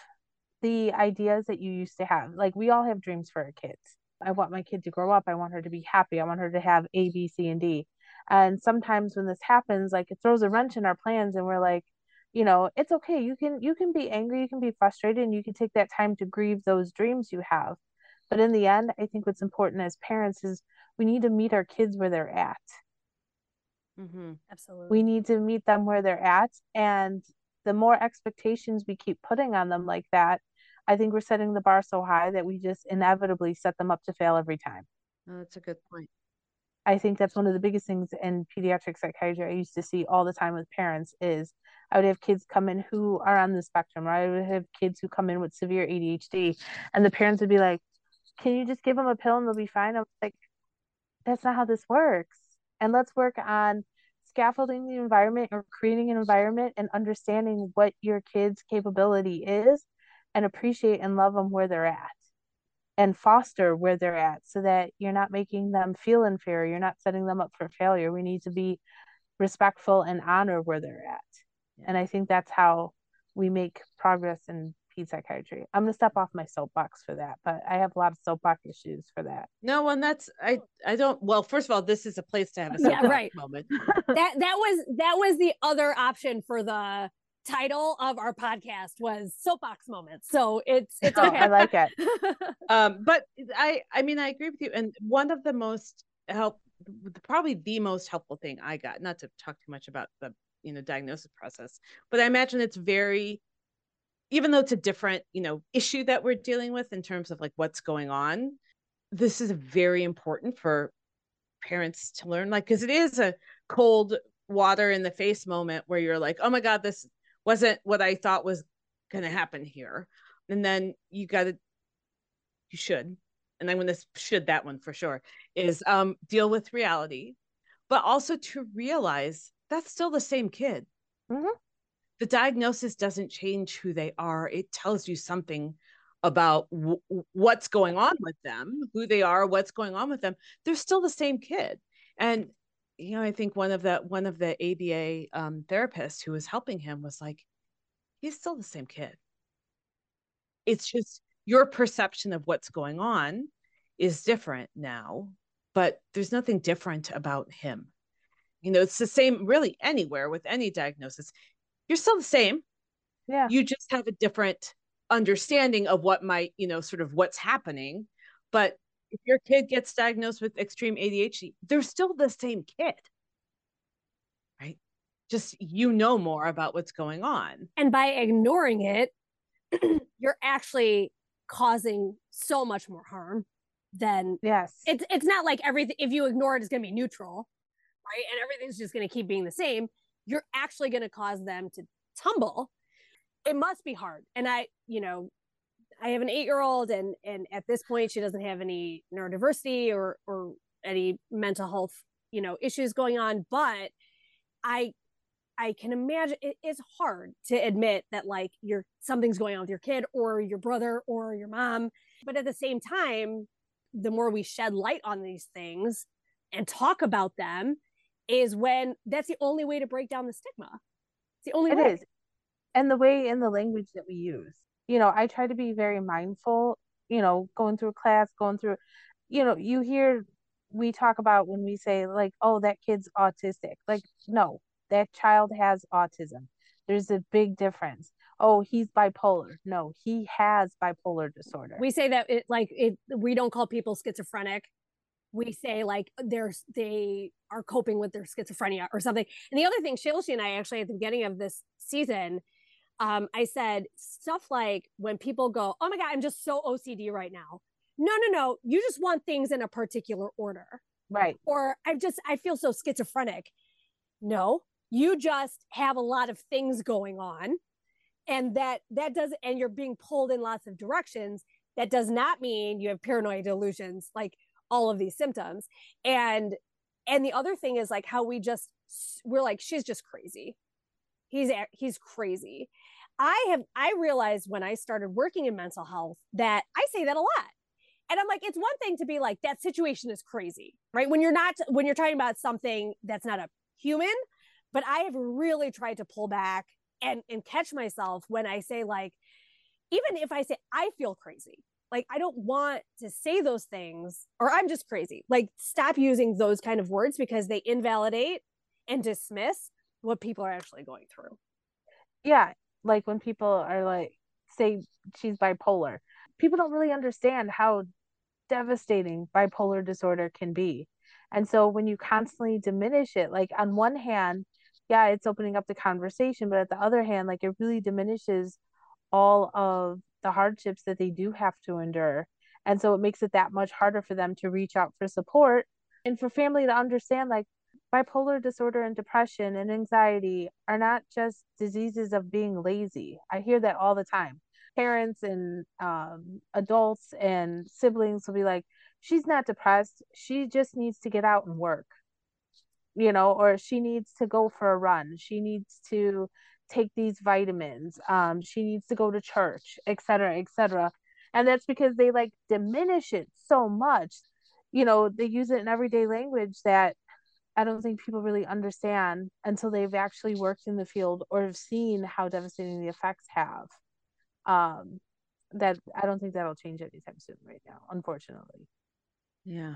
the ideas that you used to have. Like we all have dreams for our kids. I want my kid to grow up. I want her to be happy. I want her to have A, B, C, and D. And sometimes when this happens, like it throws a wrench in our plans, and we're like, you know, it's okay. You can you can be angry, you can be frustrated, and you can take that time to grieve those dreams you have. But in the end, I think what's important as parents is we need to meet our kids where they're at. Mm-hmm. Absolutely. We need to meet them where they're at. And the more expectations we keep putting on them like that, I think we're setting the bar so high that we just inevitably set them up to fail every time. Oh, that's a good point. I think that's one of the biggest things in pediatric psychiatry I used to see all the time with parents is I would have kids come in who are on the spectrum, or I would have kids who come in with severe ADHD, and the parents would be like, "Can you just give them a pill and they'll be fine?" I'm like, "That's not how this works." And let's work on scaffolding the environment or creating an environment and understanding what your kid's capability is and appreciate and love them where they're at and foster where they're at so that you're not making them feel inferior you're not setting them up for failure. We need to be respectful and honor where they're at. And i think that's how we make progress in ped psychiatry. I'm going to step off my soapbox for that but i have a lot of soapbox issues for that. No and that's i i don't well first of all this is a place to have a [laughs] soapbox yeah, right. moment. [laughs] That that was that was the other option for the title of our podcast was soapbox moments. So it's it's okay. [laughs] i like it. um but i i mean i agree with you and one of the most help probably the most helpful thing i got not to talk too much about the you know diagnosis process but i imagine it's very even though it's a different you know issue that we're dealing with in terms of like what's going on this is very important for parents to learn like because it is a cold water in the face moment where you're like oh my god this wasn't what I thought was going to happen here. And then you got to, you should, and I'm going to should that one for sure, is um, deal with reality, but also to realize that's still the same kid. Mm-hmm. The diagnosis doesn't change who they are. It tells you something about w- what's going on with them who they are what's going on with them. They're still the same kid. And you know i think one of the one of the aba um, therapists who was helping him was like he's still the same kid. It's just your perception of what's going on is different now but there's nothing different about him. You know it's the same really anywhere with any diagnosis you're still the same. Yeah. You just have a different understanding of what might you know sort of what's happening. But if your kid gets diagnosed with extreme adhd they're still the same kid. Right? Just you know more about what's going on. And by ignoring it [clears throat] you're actually causing so much more harm than yes. it's it's not like everything if you ignore it it's going to be neutral right? And everything's just going to keep being the same you're actually going to cause them to tumble. It must be hard. And i you know i have an eight year old and and at this point she doesn't have any neurodiversity or or any mental health you know issues going on. But i i can imagine it is hard to admit that like you're something's going on with your kid or your brother or your mom. But at the same time the more we shed light on these things and talk about them is when that's the only way to break down the stigma. It's the only It way. is, And the way in the language that we use. You know, I try to be very mindful, you know, going through class, going through, you know, you hear we talk about when we say, like, oh, that kid's autistic. Like, no, that child has autism. There's a big difference. Oh, he's bipolar. No, he has bipolar disorder. We say that it like it we don't call people schizophrenic we say like they're they are coping with their schizophrenia or something. And the other thing, Shaylushi and I actually at the beginning of this season, um, I said stuff like when people go, "Oh my god, I'm just so OCD right now." No, no, no. You just want things in a particular order, right? Or I just I feel so schizophrenic. No, you just have a lot of things going on, and that that does, and you're being pulled in lots of directions. That does not mean you have paranoid delusions. Like all of these symptoms. And and the other thing is like how we just we're like she's just crazy. He's he's crazy. I have i realized when i started working in mental health that i say that a lot. And i'm like it's one thing to be like that situation is crazy right? When you're not when you're talking about something that's not a human but i have really tried to pull back and and catch myself when i say like even if i say i feel crazy like i don't want to say those things or i'm just crazy. Like stop using those kind of words because they invalidate and dismiss what people are actually going through. Yeah like when people are like say she's bipolar people don't really understand how devastating bipolar disorder can be. And so when you constantly diminish it like on one hand yeah it's opening up the conversation but at the other hand like it really diminishes all of the hardships that they do have to endure. And so it makes it that much harder for them to reach out for support and for family to understand like bipolar disorder and depression and anxiety are not just diseases of being lazy. I hear that all the time. Parents and um, adults and siblings will be like, she's not depressed. She just needs to get out and work, you know, or she needs to go for a run. She needs to take these vitamins um she needs to go to church etc etc and that's because they like diminish it so much. You know they use it in everyday language that i don't think people really understand until they've actually worked in the field or have seen how devastating the effects have. Um that i don't think that'll change anytime soon right now unfortunately. Yeah.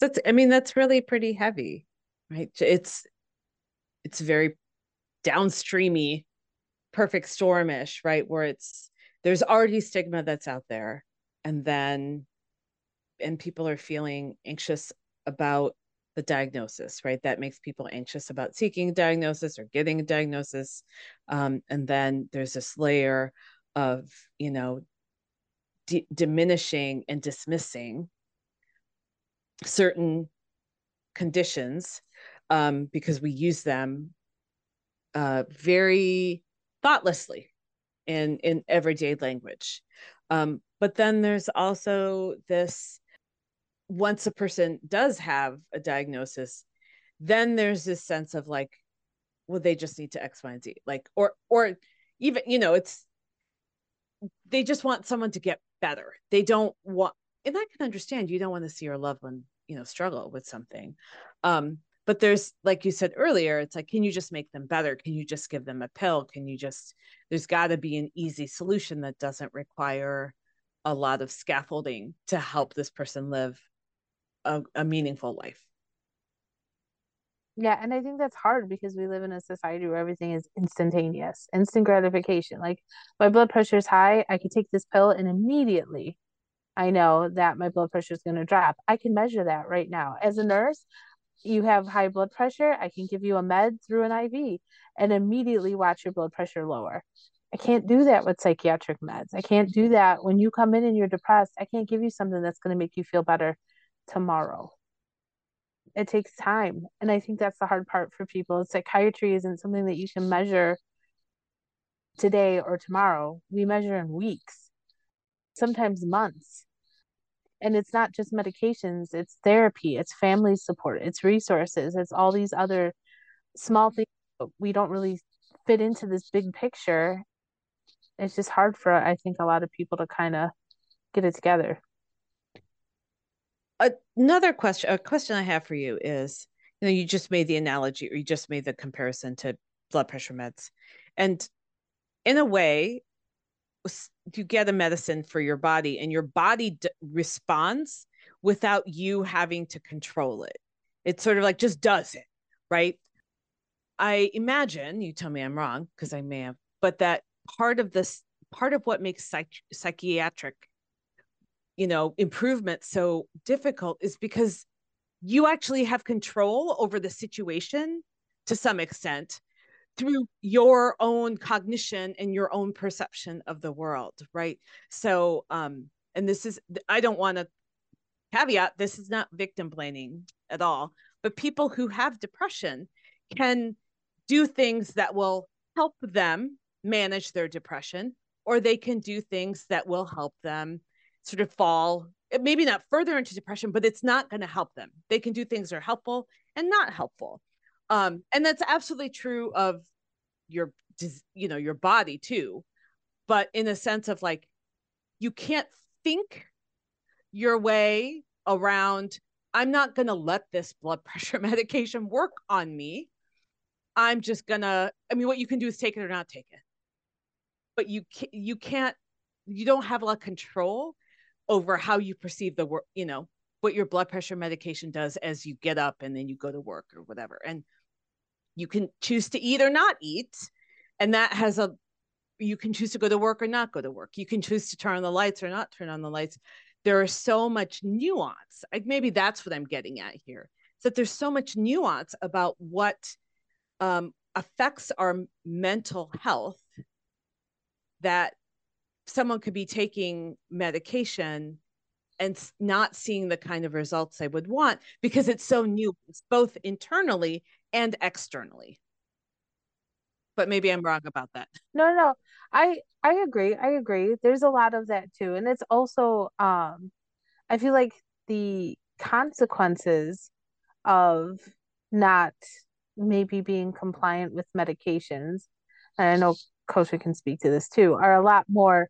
That's i mean that's really pretty heavy right? It's it's very downstreamy perfect stormish right? Where it's there's already stigma that's out there. And then and people are feeling anxious about the diagnosis right? That makes people anxious about seeking a diagnosis or getting a diagnosis. Um, and then there's this layer of you know d- diminishing and dismissing certain conditions um, because we use them uh, very thoughtlessly in in everyday language. Um, but then there's also this once a person does have a diagnosis, then there's this sense of like well they just need to x y and z like or or even you know it's they just want someone to get better they don't want and i can understand you don't want to see your loved one you know struggle with something um but there's like you said earlier it's like can you just make them better can you just give them a pill can you just there's got to be an easy solution that doesn't require a lot of scaffolding to help this person live a, a meaningful life yeah, and I think that's hard because we live in a society where everything is instantaneous, instant gratification. Like my blood pressure is high, I can take this pill and immediately I know that my blood pressure is going to drop. I can measure that right now. As a nurse, you have high blood pressure, I can give you a med through an IV and immediately watch your blood pressure lower. I can't do that with psychiatric meds. I can't do that when you come in and you're depressed. I can't give you something that's going to make you feel better tomorrow it takes time and i think that's the hard part for people psychiatry isn't something that you can measure today or tomorrow we measure in weeks sometimes months and it's not just medications it's therapy it's family support it's resources it's all these other small things we don't really fit into this big picture. It's just hard for i think a lot of people to kind of get it together. Another question a question i have for you is you know you just made the analogy or you just made the comparison to blood pressure meds. And in a way you get a medicine for your body and your body d- responds without you having to control it. It's sort of like just does it right? I imagine you tell me i'm wrong because i may have but that part of this part of what makes psych- psychiatric you know improvement so difficult is because you actually have control over the situation to some extent through your own cognition and your own perception of the world right? So um and this is i don't want to caveat this is not victim blaming at all but people who have depression can do things that will help them manage their depression or they can do things that will help them sort of fall maybe not further into depression but it's not going to help them. They can do things that are helpful and not helpful um, and that's absolutely true of your you know your body too but in a sense of like you can't think your way around i'm not going to let this blood [laughs] pressure medication work on me i'm just going to i mean what you can do is take it or not take it but you you can't you don't have a lot of control over how you perceive the work, you know, what your blood pressure medication does as you get up and then you go to work or whatever. And you can choose to eat or not eat. And that has a, you can choose to go to work or not go to work. You can choose to turn on the lights or not turn on the lights. There is so much nuance. Like maybe that's what I'm getting at here. Is that there's so much nuance about what um, affects our mental health that someone could be taking medication and not seeing the kind of results they would want because it's so new, it's both internally and externally. But maybe I'm wrong about that. [laughs] No, no, I I agree. I agree. There's a lot of that too, and it's also um, I feel like the consequences of not maybe being compliant with medications, and I know Kosha can speak to this too, are a lot more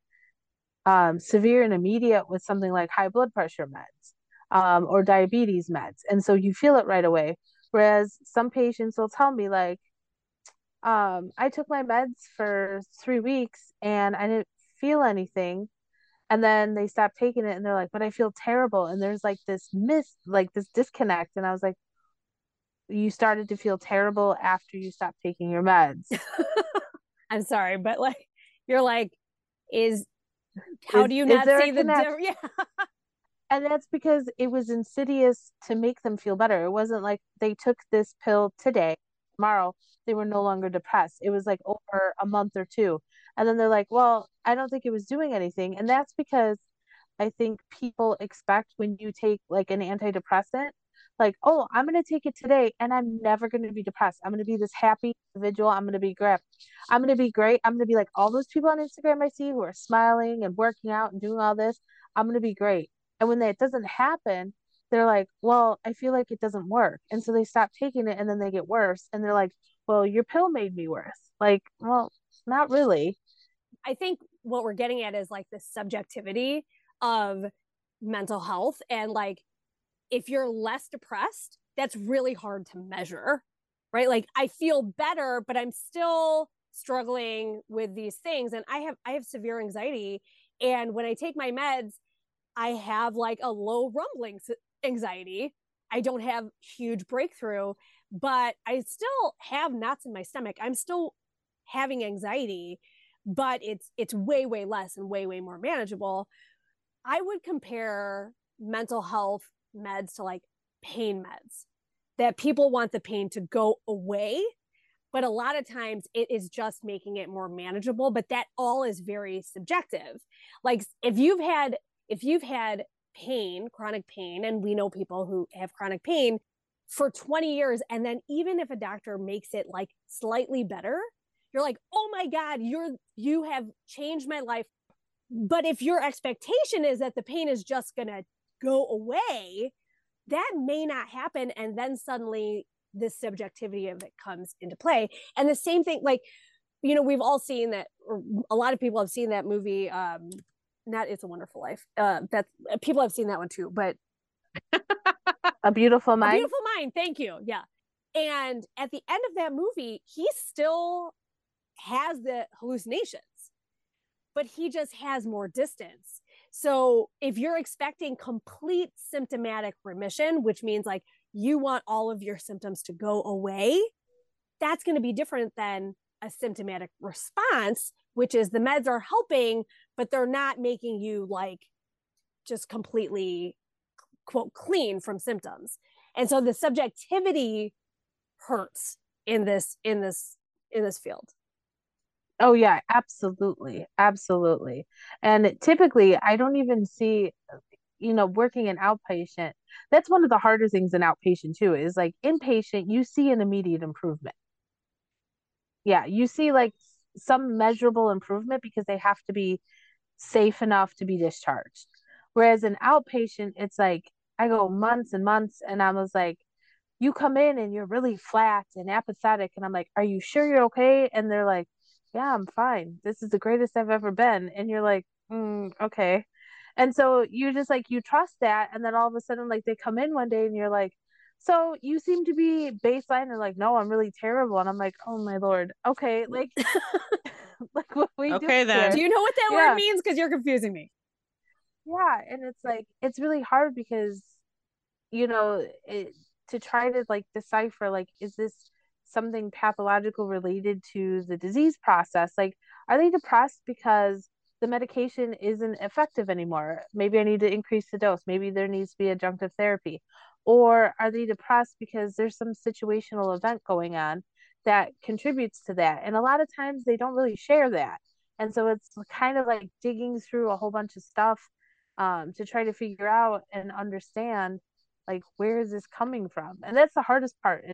um, severe and immediate with something like high blood pressure meds um, or diabetes meds. And so you feel it right away. Whereas some patients will tell me, like, um, I took my meds for three weeks and I didn't feel anything. And then they stop taking it and they're like, but I feel terrible. And there's like this miss, like this disconnect. And I was like, you started to feel terrible after you stopped taking your meds. [laughs] I'm sorry, but like, you're like, is how is, do you not see the difference? [laughs] Yeah. And that's because it was insidious to make them feel better. It wasn't like they took this pill today, tomorrow they were no longer depressed. It was like over a month or two. And then they're like, well, I don't think it was doing anything. And that's because I think people expect when you take like an antidepressant like, oh, I'm going to take it today and I'm never going to be depressed. I'm going to be this happy individual. I'm going to be great. I'm going to be great. I'm going to be like all those people on Instagram I see who are smiling and working out and doing all this. I'm going to be great. And when that doesn't happen, they're like, well, I feel like it doesn't work. And so they stop taking it and then they get worse. And they're like, well, your pill made me worse. Like, well, not really. I think what we're getting at is like the subjectivity of mental health and like if you're less depressed, that's really hard to measure, right? Like I feel better, but I'm still struggling with these things and I have I have severe anxiety and when I take my meds, I have like a low rumbling anxiety. I don't have huge breakthrough, but I still have knots in my stomach. I'm still having anxiety, but it's it's way way less and way way more manageable. I would compare mental health meds to like pain meds that people want the pain to go away but a lot of times it is just making it more manageable but that all is very subjective like if you've had if you've had pain chronic pain and we know people who have chronic pain for 20 years and then even if a doctor makes it like slightly better you're like oh my god you're you have changed my life. But if your expectation is that the pain is just to go away that may not happen and then suddenly this subjectivity of it comes into play. And the same thing like you know we've all seen that a lot of people have seen that movie um not it's a wonderful life. Uh that people have seen that one too but [laughs] a beautiful mind. a beautiful mind thank you yeah. And at the end of that movie he still has the hallucinations but he just has more distance. So if you're expecting complete symptomatic remission, which means like you want all of your symptoms to go away, that's going to be different than a symptomatic response, which is the meds are helping, but they're not making you like just completely quote clean from symptoms. And so the subjectivity hurts in this in this in this field. Oh yeah, absolutely. Absolutely. And typically I don't even see you know working in outpatient. That's one of the harder things in outpatient too is like inpatient you see an immediate improvement. Yeah, you see like some measurable improvement because they have to be safe enough to be discharged. Whereas an outpatient it's like I go months and months and I was like you come in and you're really flat and apathetic and I'm like are you sure you're okay and they're like yeah, I'm fine. This is the greatest I've ever been. And you're like, mm, okay. And so you just like, you trust that. And then all of a sudden, like, they come in one day and you're like, so you seem to be baseline and like, no, I'm really terrible. And I'm like, oh my lord. Okay. Like, [laughs] [laughs] like what we okay, do then. Here. Do you know what that yeah. word means? Because you're confusing me. Yeah. And it's like, it's really hard because, you know, it, to try to like decipher, like, is this something pathological related to the disease process like are they depressed because the medication isn't effective anymore maybe i need to increase the dose maybe there needs to be adjunctive therapy or are they depressed because there's some situational event going on that contributes to that and a lot of times they don't really share that and so it's kind of like digging through a whole bunch of stuff um, to try to figure out and understand like where is this coming from and that's the hardest part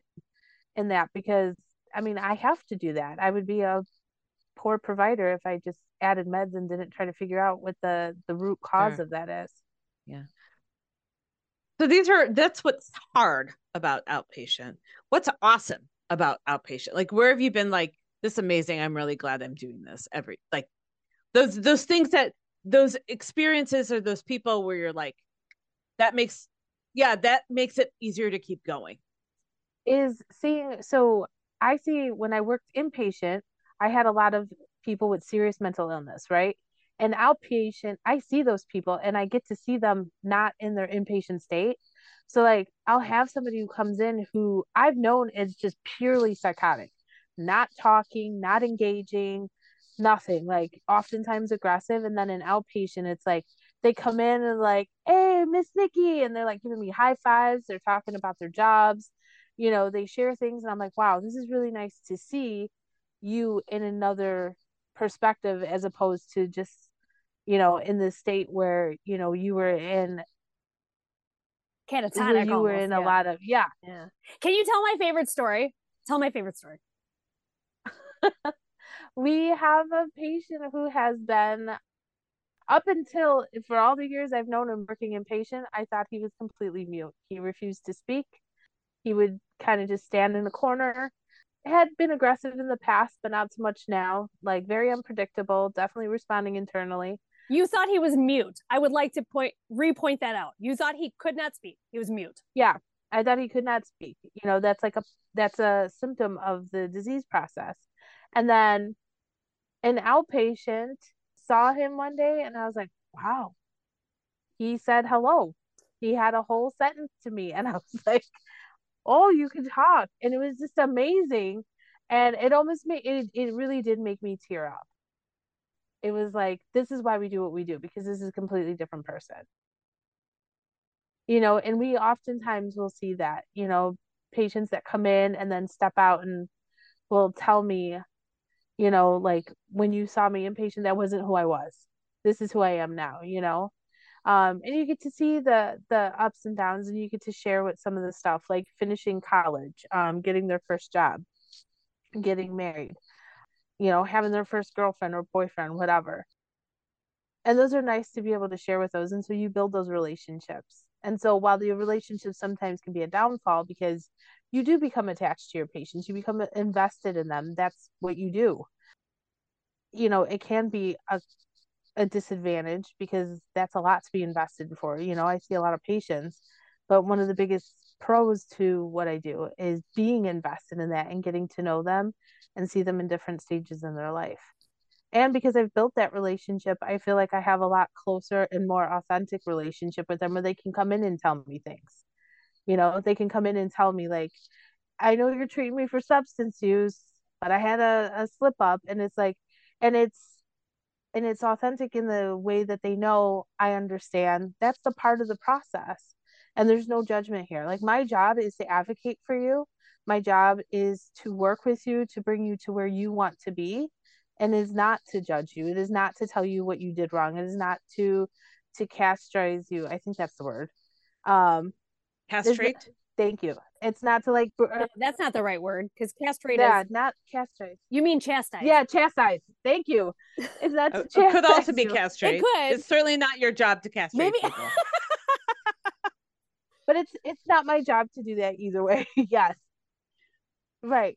in that because I mean, I have to do that. I would be a poor provider if I just added meds and didn't try to figure out what the the root cause sure. of that is. Yeah. So these are that's what's hard about outpatient. What's awesome about outpatient? Like where have you been like this amazing? I'm really glad I'm doing this every like those those things that those experiences or those people where you're like that makes yeah, that makes it easier to keep going is seeing so I see when I worked inpatient, I had a lot of people with serious mental illness, right? And outpatient, I see those people and I get to see them not in their inpatient state. So like I'll have somebody who comes in who I've known is just purely psychotic, not talking, not engaging, nothing, like oftentimes aggressive. And then in outpatient, it's like they come in and like, hey, Miss Nikki, and they're like giving me high fives, they're talking about their jobs you know they share things and i'm like wow this is really nice to see you in another perspective as opposed to just you know in the state where you know you were in catatonic you almost, were in yeah. a lot of yeah yeah can you tell my favorite story tell my favorite story [laughs] we have a patient who has been up until for all the years I've known him working inpatient, I thought he was completely mute. He refused to speak he would kind of just stand in the corner had been aggressive in the past, but not so much now. Like very unpredictable, definitely responding internally. You thought he was mute. I would like to point repoint that out. You thought he could not speak. He was mute. Yeah. I thought he could not speak. You know, that's like a that's a symptom of the disease process. And then an outpatient saw him one day and I was like, wow. He said hello. He had a whole sentence to me and I was [laughs] like, oh, you can talk. And it was just amazing. And it almost made it, it really did make me tear up. It was like, this is why we do what we do because this is a completely different person. You know, and we oftentimes will see that, you know, patients that come in and then step out and will tell me, you know, like when you saw me inpatient, that wasn't who I was. This is who I am now, you know? um, and you get to see the the ups and downs and you get to share with some of the stuff like finishing college um, getting their first job getting married you know having their first girlfriend or boyfriend whatever and those are nice to be able to share with those and so you build those relationships and so while the relationship sometimes can be a downfall because you do become attached to your patients you become invested in them that's what you do you know it can be a a disadvantage because that's a lot to be invested for. You know, I see a lot of patients, but one of the biggest pros to what I do is being invested in that and getting to know them and see them in different stages in their life. And because I've built that relationship, I feel like I have a lot closer and more authentic relationship with them where they can come in and tell me things. You know, they can come in and tell me, like, I know you're treating me for substance use, but I had a, a slip up. And it's like, and it's and it's authentic in the way that they know I understand that's the part of the process. And there's no judgment here. Like my job is to advocate for you. My job is to work with you to bring you to where you want to be and is not to judge you. It is not to tell you what you did wrong. It is not to to castrate you. I think that's the word. Um castrate. Thank you. It's not to like. Uh, that's not the right word because castrate. Yeah, is, not castrate. You mean chastise? Yeah, chastise. Thank you. It's not. [laughs] it could also be castrate. It could. It's certainly not your job to castrate Maybe. people. [laughs] but it's it's not my job to do that either way. [laughs] yes. Right.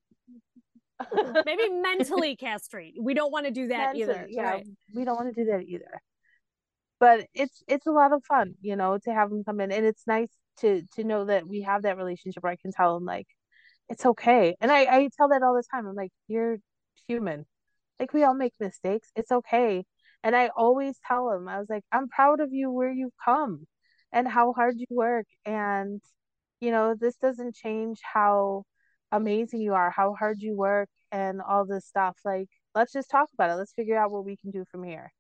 [laughs] Maybe mentally castrate. We don't want to do that mentally, either. Yeah, right. we don't want to do that either. But it's it's a lot of fun, you know, to have them come in, and it's nice to to know that we have that relationship where I can tell them like it's okay. And I, I tell that all the time. I'm like, you're human. Like we all make mistakes. It's okay. And I always tell them, I was like, I'm proud of you where you've come and how hard you work. And, you know, this doesn't change how amazing you are, how hard you work and all this stuff. Like, let's just talk about it. Let's figure out what we can do from here.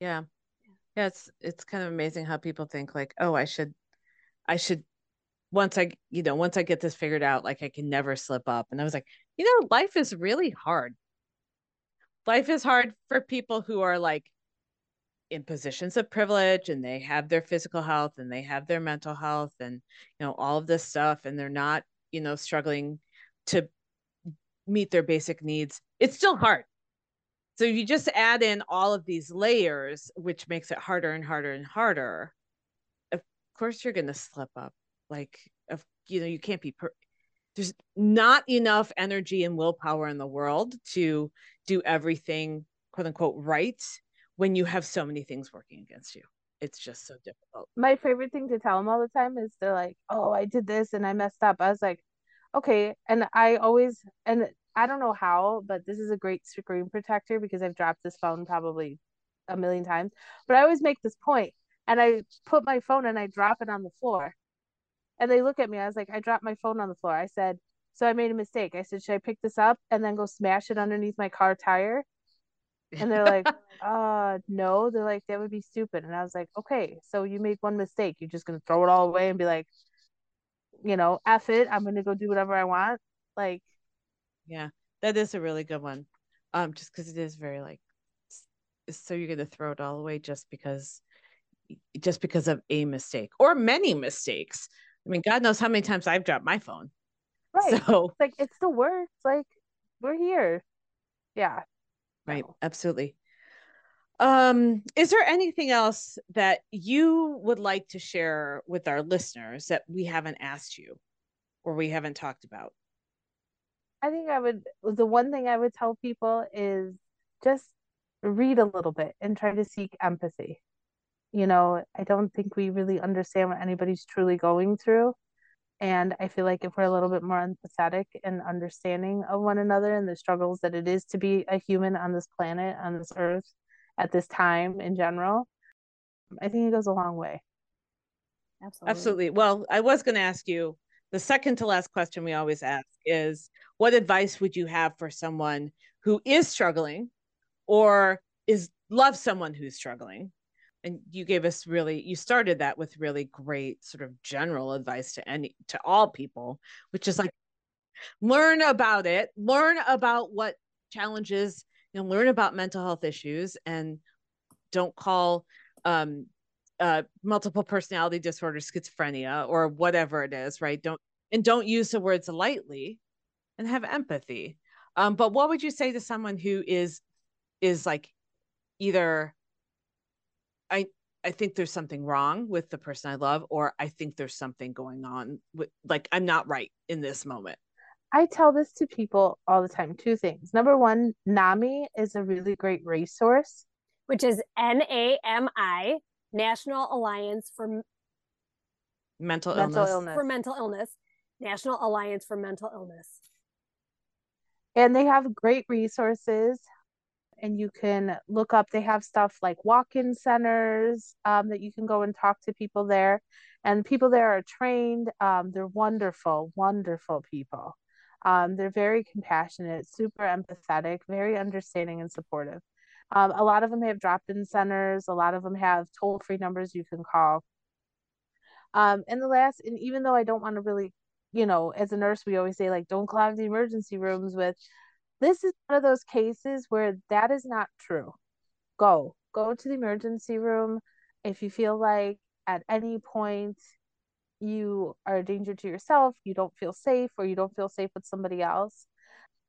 Yeah. Yeah, it's it's kind of amazing how people think like, oh, I should I should once I, you know, once I get this figured out, like I can never slip up. And I was like, you know, life is really hard. Life is hard for people who are like in positions of privilege and they have their physical health and they have their mental health and, you know, all of this stuff. And they're not, you know, struggling to meet their basic needs. It's still hard. So you just add in all of these layers, which makes it harder and harder and harder of course you're going to slip up like if you know you can't be per- there's not enough energy and willpower in the world to do everything quote unquote right when you have so many things working against you it's just so difficult my favorite thing to tell them all the time is they're like oh i did this and i messed up i was like okay and i always and i don't know how but this is a great screen protector because i've dropped this phone probably a million times but i always make this point and I put my phone and I drop it on the floor. And they look at me. I was like, I dropped my phone on the floor. I said, so I made a mistake. I said, should I pick this up and then go smash it underneath my car tire? And they're like, uh, no. They're like, that would be stupid. And I was like, okay, so you made one mistake. You're just gonna throw it all away and be like, you know, F it. I'm gonna go do whatever I want. Like, yeah, that is a really good one. Um, just because it is very like, so you're gonna throw it all away just because just because of a mistake or many mistakes. I mean, God knows how many times I've dropped my phone. Right. So it's like it still works. Like we're here. Yeah. Right. Absolutely. Um, is there anything else that you would like to share with our listeners that we haven't asked you or we haven't talked about? I think I would, the one thing I would tell people is just read a little bit and try to seek empathy. You know, I don't think we really understand what anybody's truly going through. And I feel like if we're a little bit more empathetic and understanding of one another and the struggles that it is to be a human on this planet, on this earth, at this time in general, I think it goes a long way. Absolutely. Absolutely. Well, I was going to ask you the second to last question we always ask is what advice would you have for someone who is struggling or is loves someone who's struggling? And you gave us really you started that with really great sort of general advice to any to all people, which is like learn about it, learn about what challenges, you know, learn about mental health issues and don't call um uh, multiple personality disorder, schizophrenia, or whatever it is, right? Don't and don't use the words lightly, and have empathy. Um, but what would you say to someone who is is like either I I think there's something wrong with the person I love, or I think there's something going on with like I'm not right in this moment. I tell this to people all the time. Two things. Number one, NAMI is a really great resource, which is N A M I National Alliance for Mental, mental illness. illness. For mental illness. National Alliance for Mental Illness. And they have great resources and you can look up they have stuff like walk-in centers um, that you can go and talk to people there. And people there are trained um, they're wonderful wonderful people. Um, they're very compassionate super empathetic very understanding and supportive. Um, a lot of them have drop in centers, a lot of them have toll free numbers you can call. Um, and the last, and even though I don't want to really, you know, as a nurse, we always say, like, don't clog the emergency rooms with this is one of those cases where that is not true. Go, go to the emergency room. If you feel like at any point you are a danger to yourself, you don't feel safe, or you don't feel safe with somebody else,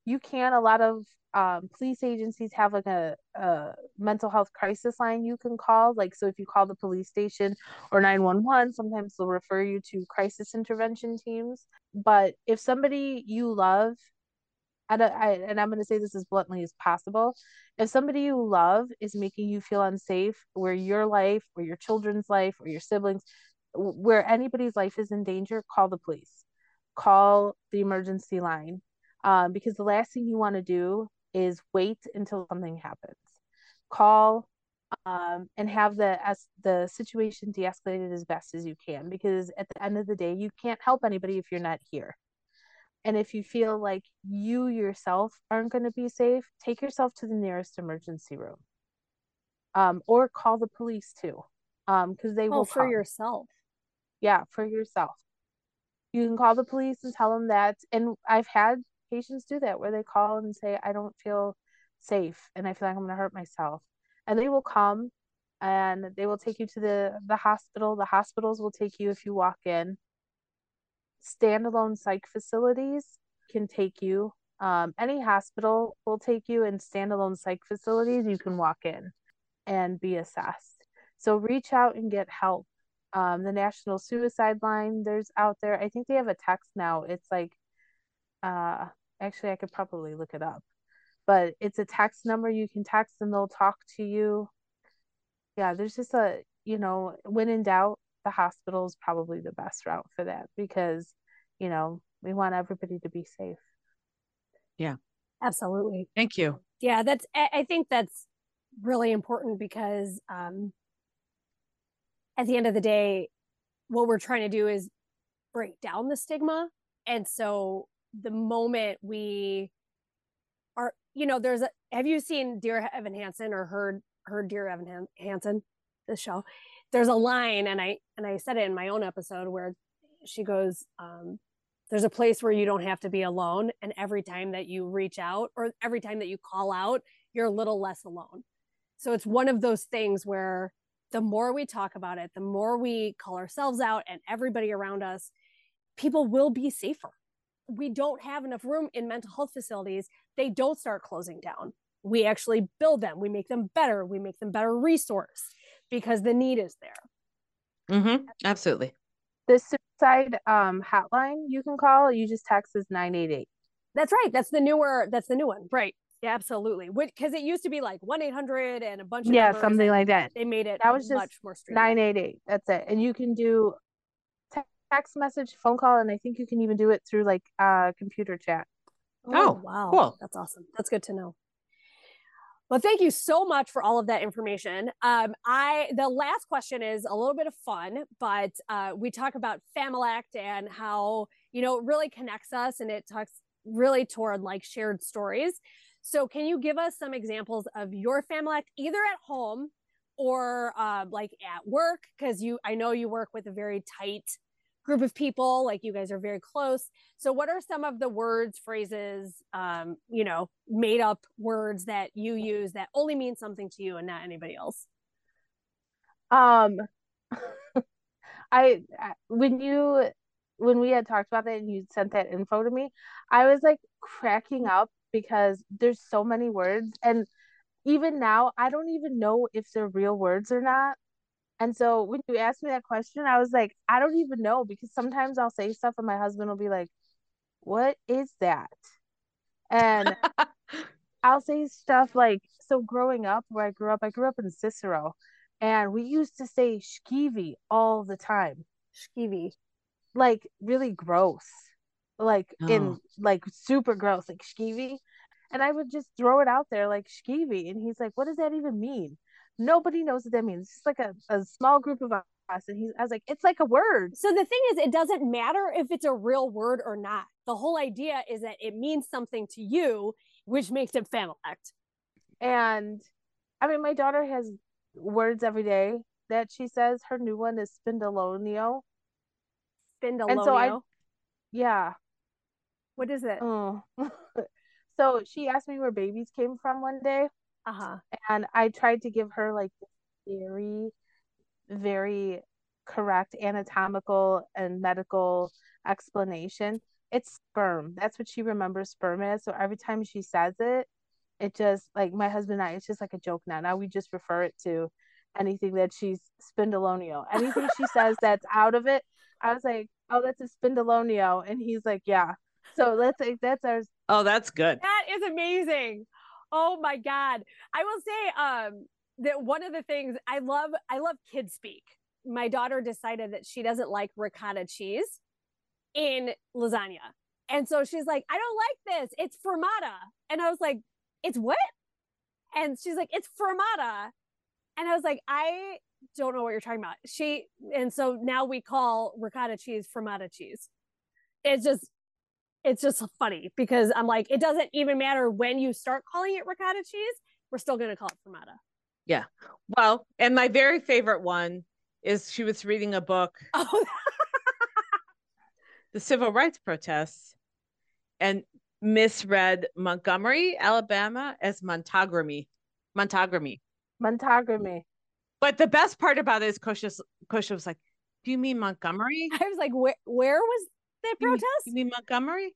you can. A lot of um, police agencies have like a, a, mental health crisis line you can call. Like, so if you call the police station or 911, sometimes they'll refer you to crisis intervention teams. But if somebody you love, and, I, and I'm going to say this as bluntly as possible, if somebody you love is making you feel unsafe, where your life or your children's life or your siblings, where anybody's life is in danger, call the police, call the emergency line. Um, because the last thing you want to do is wait until something happens. Call um, and have the as the situation de-escalated as best as you can because at the end of the day you can't help anybody if you're not here and if you feel like you yourself aren't going to be safe take yourself to the nearest emergency room um, or call the police too because um, they oh, will for come. yourself yeah for yourself you can call the police and tell them that and i've had patients do that where they call and say, I don't feel safe and I feel like I'm going to hurt myself. And they will come and they will take you to the, the hospital. The hospitals will take you if you walk in. Standalone psych facilities can take you. Um, any hospital will take you, and standalone psych facilities, you can walk in and be assessed. So reach out and get help. Um, the National Suicide Line, there's out there. I think they have a text now. It's like uh actually I could probably look it up. But it's a text number you can text and they'll talk to you. Yeah, there's just a you know, when in doubt, the hospital is probably the best route for that because, you know, we want everybody to be safe. Yeah. Absolutely. Thank you. Yeah, that's I think that's really important because um at the end of the day, what we're trying to do is break down the stigma. And so the moment we are, you know, there's a, have you seen Dear Evan Hansen or heard, heard Dear Evan Hansen, the show? There's a line and I, and I said it in my own episode where she goes, um, there's a place where you don't have to be alone. And every time that you reach out or every time that you call out, you're a little less alone. So it's one of those things where the more we talk about it, the more we call ourselves out and everybody around us, people will be safer we don't have enough room in mental health facilities, they don't start closing down. We actually build them, we make them better, we make them better resource because the need is there. Mm-hmm. Absolutely. The suicide um, hotline you can call, you just text is 988. That's right. That's the newer. That's the new one. Right. Yeah, absolutely. Because it used to be like one eight hundred and a bunch of yeah, something like that. They made it That was much just more streamlined. Nine eight eight. That's it. And you can do text message, phone call, and I think you can even do it through like uh computer chat. Oh, wow. cool. That's awesome. That's good to know. Well, thank you so much for all of that information. Um, I the last question is a little bit of fun, but uh, we talk about Familect and how you know it really connects us, and it talks really toward like shared stories. So, can you give us some examples of your Familect, either at home or uh, like at work? Because you, I know you work with a very tight group of people like you guys are very close. So what are some of the words phrases um you know made up words that you use that only mean something to you and not anybody else? Um, [laughs] I I- when you when we had talked about it and you sent that info to me, I was like cracking up because there's so many words. And even now I don't even know if they're real words or not. And so when you asked me that question, I was like, I don't even know because sometimes I'll say stuff and my husband will be like, "What is that?" And [laughs] I'll say stuff like, so growing up, where I grew up, I grew up in Cicero, and we used to say skeevy all the time, skeevy like really gross, like Oh. in like super gross, like skeevy. And I would just throw it out there like skeevy, and he's like, "What does that even mean?" Nobody knows what that means. It's like a, a small group of us, and he's I was like, "It's like a word." so the thing is it doesn't matter if it's a real word or not the whole idea is that it means something to you which makes it Familect. And I mean, my daughter has words every day that she says. Her new one is spindalonio. Spindalonio. so I- Yeah. what is it Oh. [laughs] so she asked me where babies came from one day, uh-huh and I tried to give her like very, very correct anatomical and medical explanation. It's sperm. That's what she remembers sperm as. So every time she says it, it just like my husband and I, it's just like a joke now. Now we just refer it to anything that she's spindalonio. Anything she [laughs] says that's out of it, I was like, oh, that's a spindalonio. And he's like, yeah. So that's like that's our Oh, that's good. That is amazing. Oh my god. I will say um that one of the things I love I love kid speak. My daughter decided that she doesn't like ricotta cheese in lasagna. And so she's like, "I don't like this. It's fermata." And I was like, "It's what?" And she's like, "It's fermata." And I was like, "I don't know what you're talking about." She and so now we call ricotta cheese fermata cheese. It's just it's just funny because I'm like, it doesn't even matter when you start calling it ricotta cheese, we're still gonna call it fermata. Yeah. Well, and my very favorite one is she was reading a book, [laughs] Oh, The Civil Rights Protests, and misread Montgomery, Alabama as Montogomery. Montogomery. montogamy. But the best part about it is Kosha, Kosha was like, Do you mean Montgomery? I was like, where where was that You mean- protest? You mean Montgomery?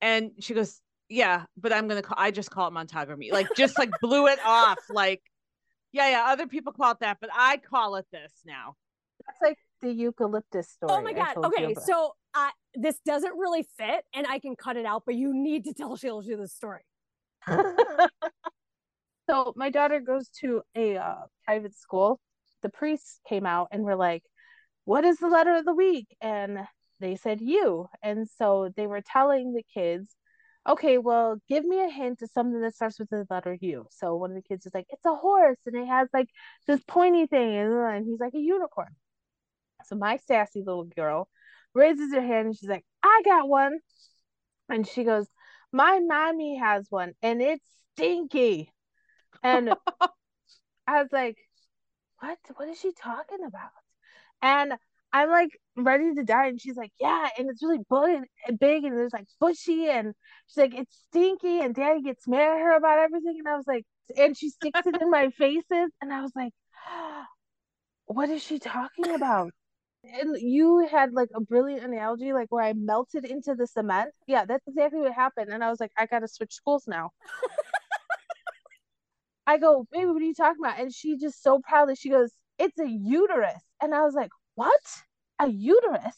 And she goes, Yeah, but I'm gonna call I just call it Montogomery. Like just like blew it off. Like, yeah, yeah, other people call it that, but I call it this now. That's like the eucalyptus story. Oh my god. Okay, so uh, this doesn't really fit, and I can cut it out, but you need to tell Sheila this story. [laughs] so my daughter goes to a uh, private school. The priests came out and were like, "What is the letter of the week?" And they said "you." And so they were telling the kids, "Okay, well, give me a hint of something that starts with the letter U." So one of the kids is like, "It's a horse, and it has like this pointy thing," and uh, he's like, "A unicorn." So my sassy little girl raises her hand and she's like, "I got one," and she goes, "My mommy has one, and it's stinky." And [laughs] I was like, what? What is she talking about? And I'm like ready to die. And she's like, yeah. And it's really big and big and there's like bushy. And she's like, it's stinky. And daddy gets mad at her about everything. And I was like, and she sticks it in my [laughs] faces. And I was like, [gasps] what is she talking about? And you had like a brilliant analogy, like where I melted into the cement. Yeah, that's exactly what happened. And I was like, I got to switch schools now. [laughs] I go, baby, what are you talking about? And she just so proudly, she goes, it's a uterus. And I was like, what? A uterus?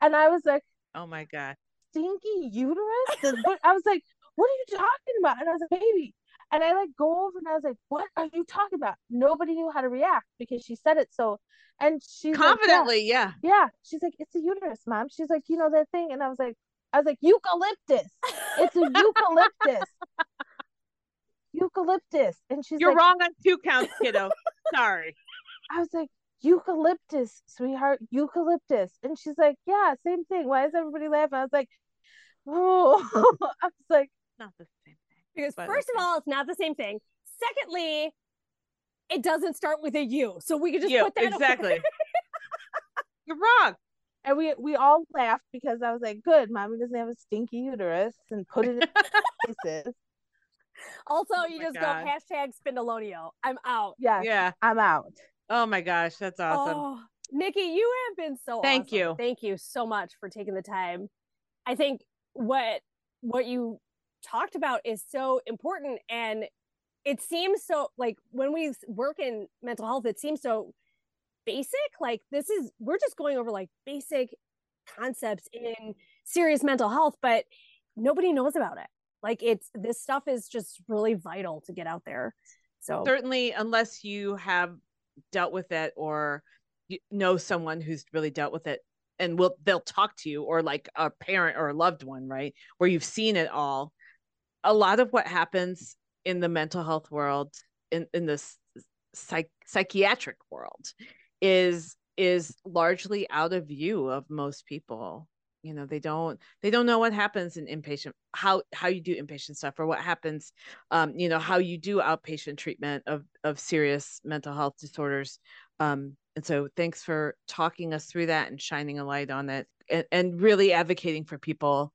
And I was like, Oh my God. stinky uterus? I was like, what are you talking about? And I was like, baby. And I like go over and I was like, what are you talking about? Nobody knew how to react because she said it so. And she's confidently, like, yeah. yeah. Yeah. She's like, it's a uterus, mom. She's like, you know that thing. And I was like, I was like, eucalyptus. It's a eucalyptus. [laughs] eucalyptus. And she's You're like, wrong on two counts, kiddo. Sorry. [laughs] I was like, eucalyptus, sweetheart, eucalyptus. And she's like, yeah, same thing. Why is everybody laughing? I was like, oh, [laughs] I was like, not the same thing. Because first of all, it's not the same thing. Secondly, it doesn't start with a U. So we could just you, put that exactly. [laughs] You're wrong. And we we all laughed because I was like, good, mommy doesn't have a stinky uterus and put it in [laughs] places. Also, oh you just God. go hashtag Spindalonio. I'm out. Yeah. Yeah. I'm out. Oh my gosh, that's awesome. Oh, Nikki, you have been so Thank awesome. you. Thank you so much for taking the time. I think what what you talked about is so important and it seems so like when we work in mental health it seems so basic like this is we're just going over like basic concepts in serious mental health but nobody knows about it like it's this stuff is just really vital to get out there so certainly unless you have dealt with it or know someone who's really dealt with it and will they'll talk to you or like a parent or a loved one right where you've seen it all. A lot of what happens in the mental health world in in this psych, psychiatric world is is largely out of view of most people you know they don't they don't know what happens in inpatient how how you do inpatient stuff or what happens um you know how you do outpatient treatment of of serious mental health disorders. Um and so thanks for talking us through that and shining a light on it and, and really advocating for people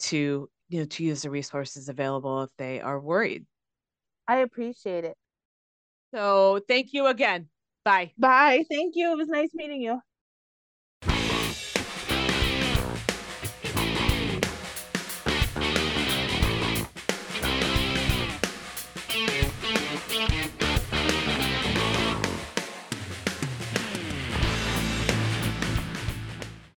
to you know to use the resources available if they are worried. I appreciate it. So thank you again. Bye. Bye. Thank you. It was nice meeting you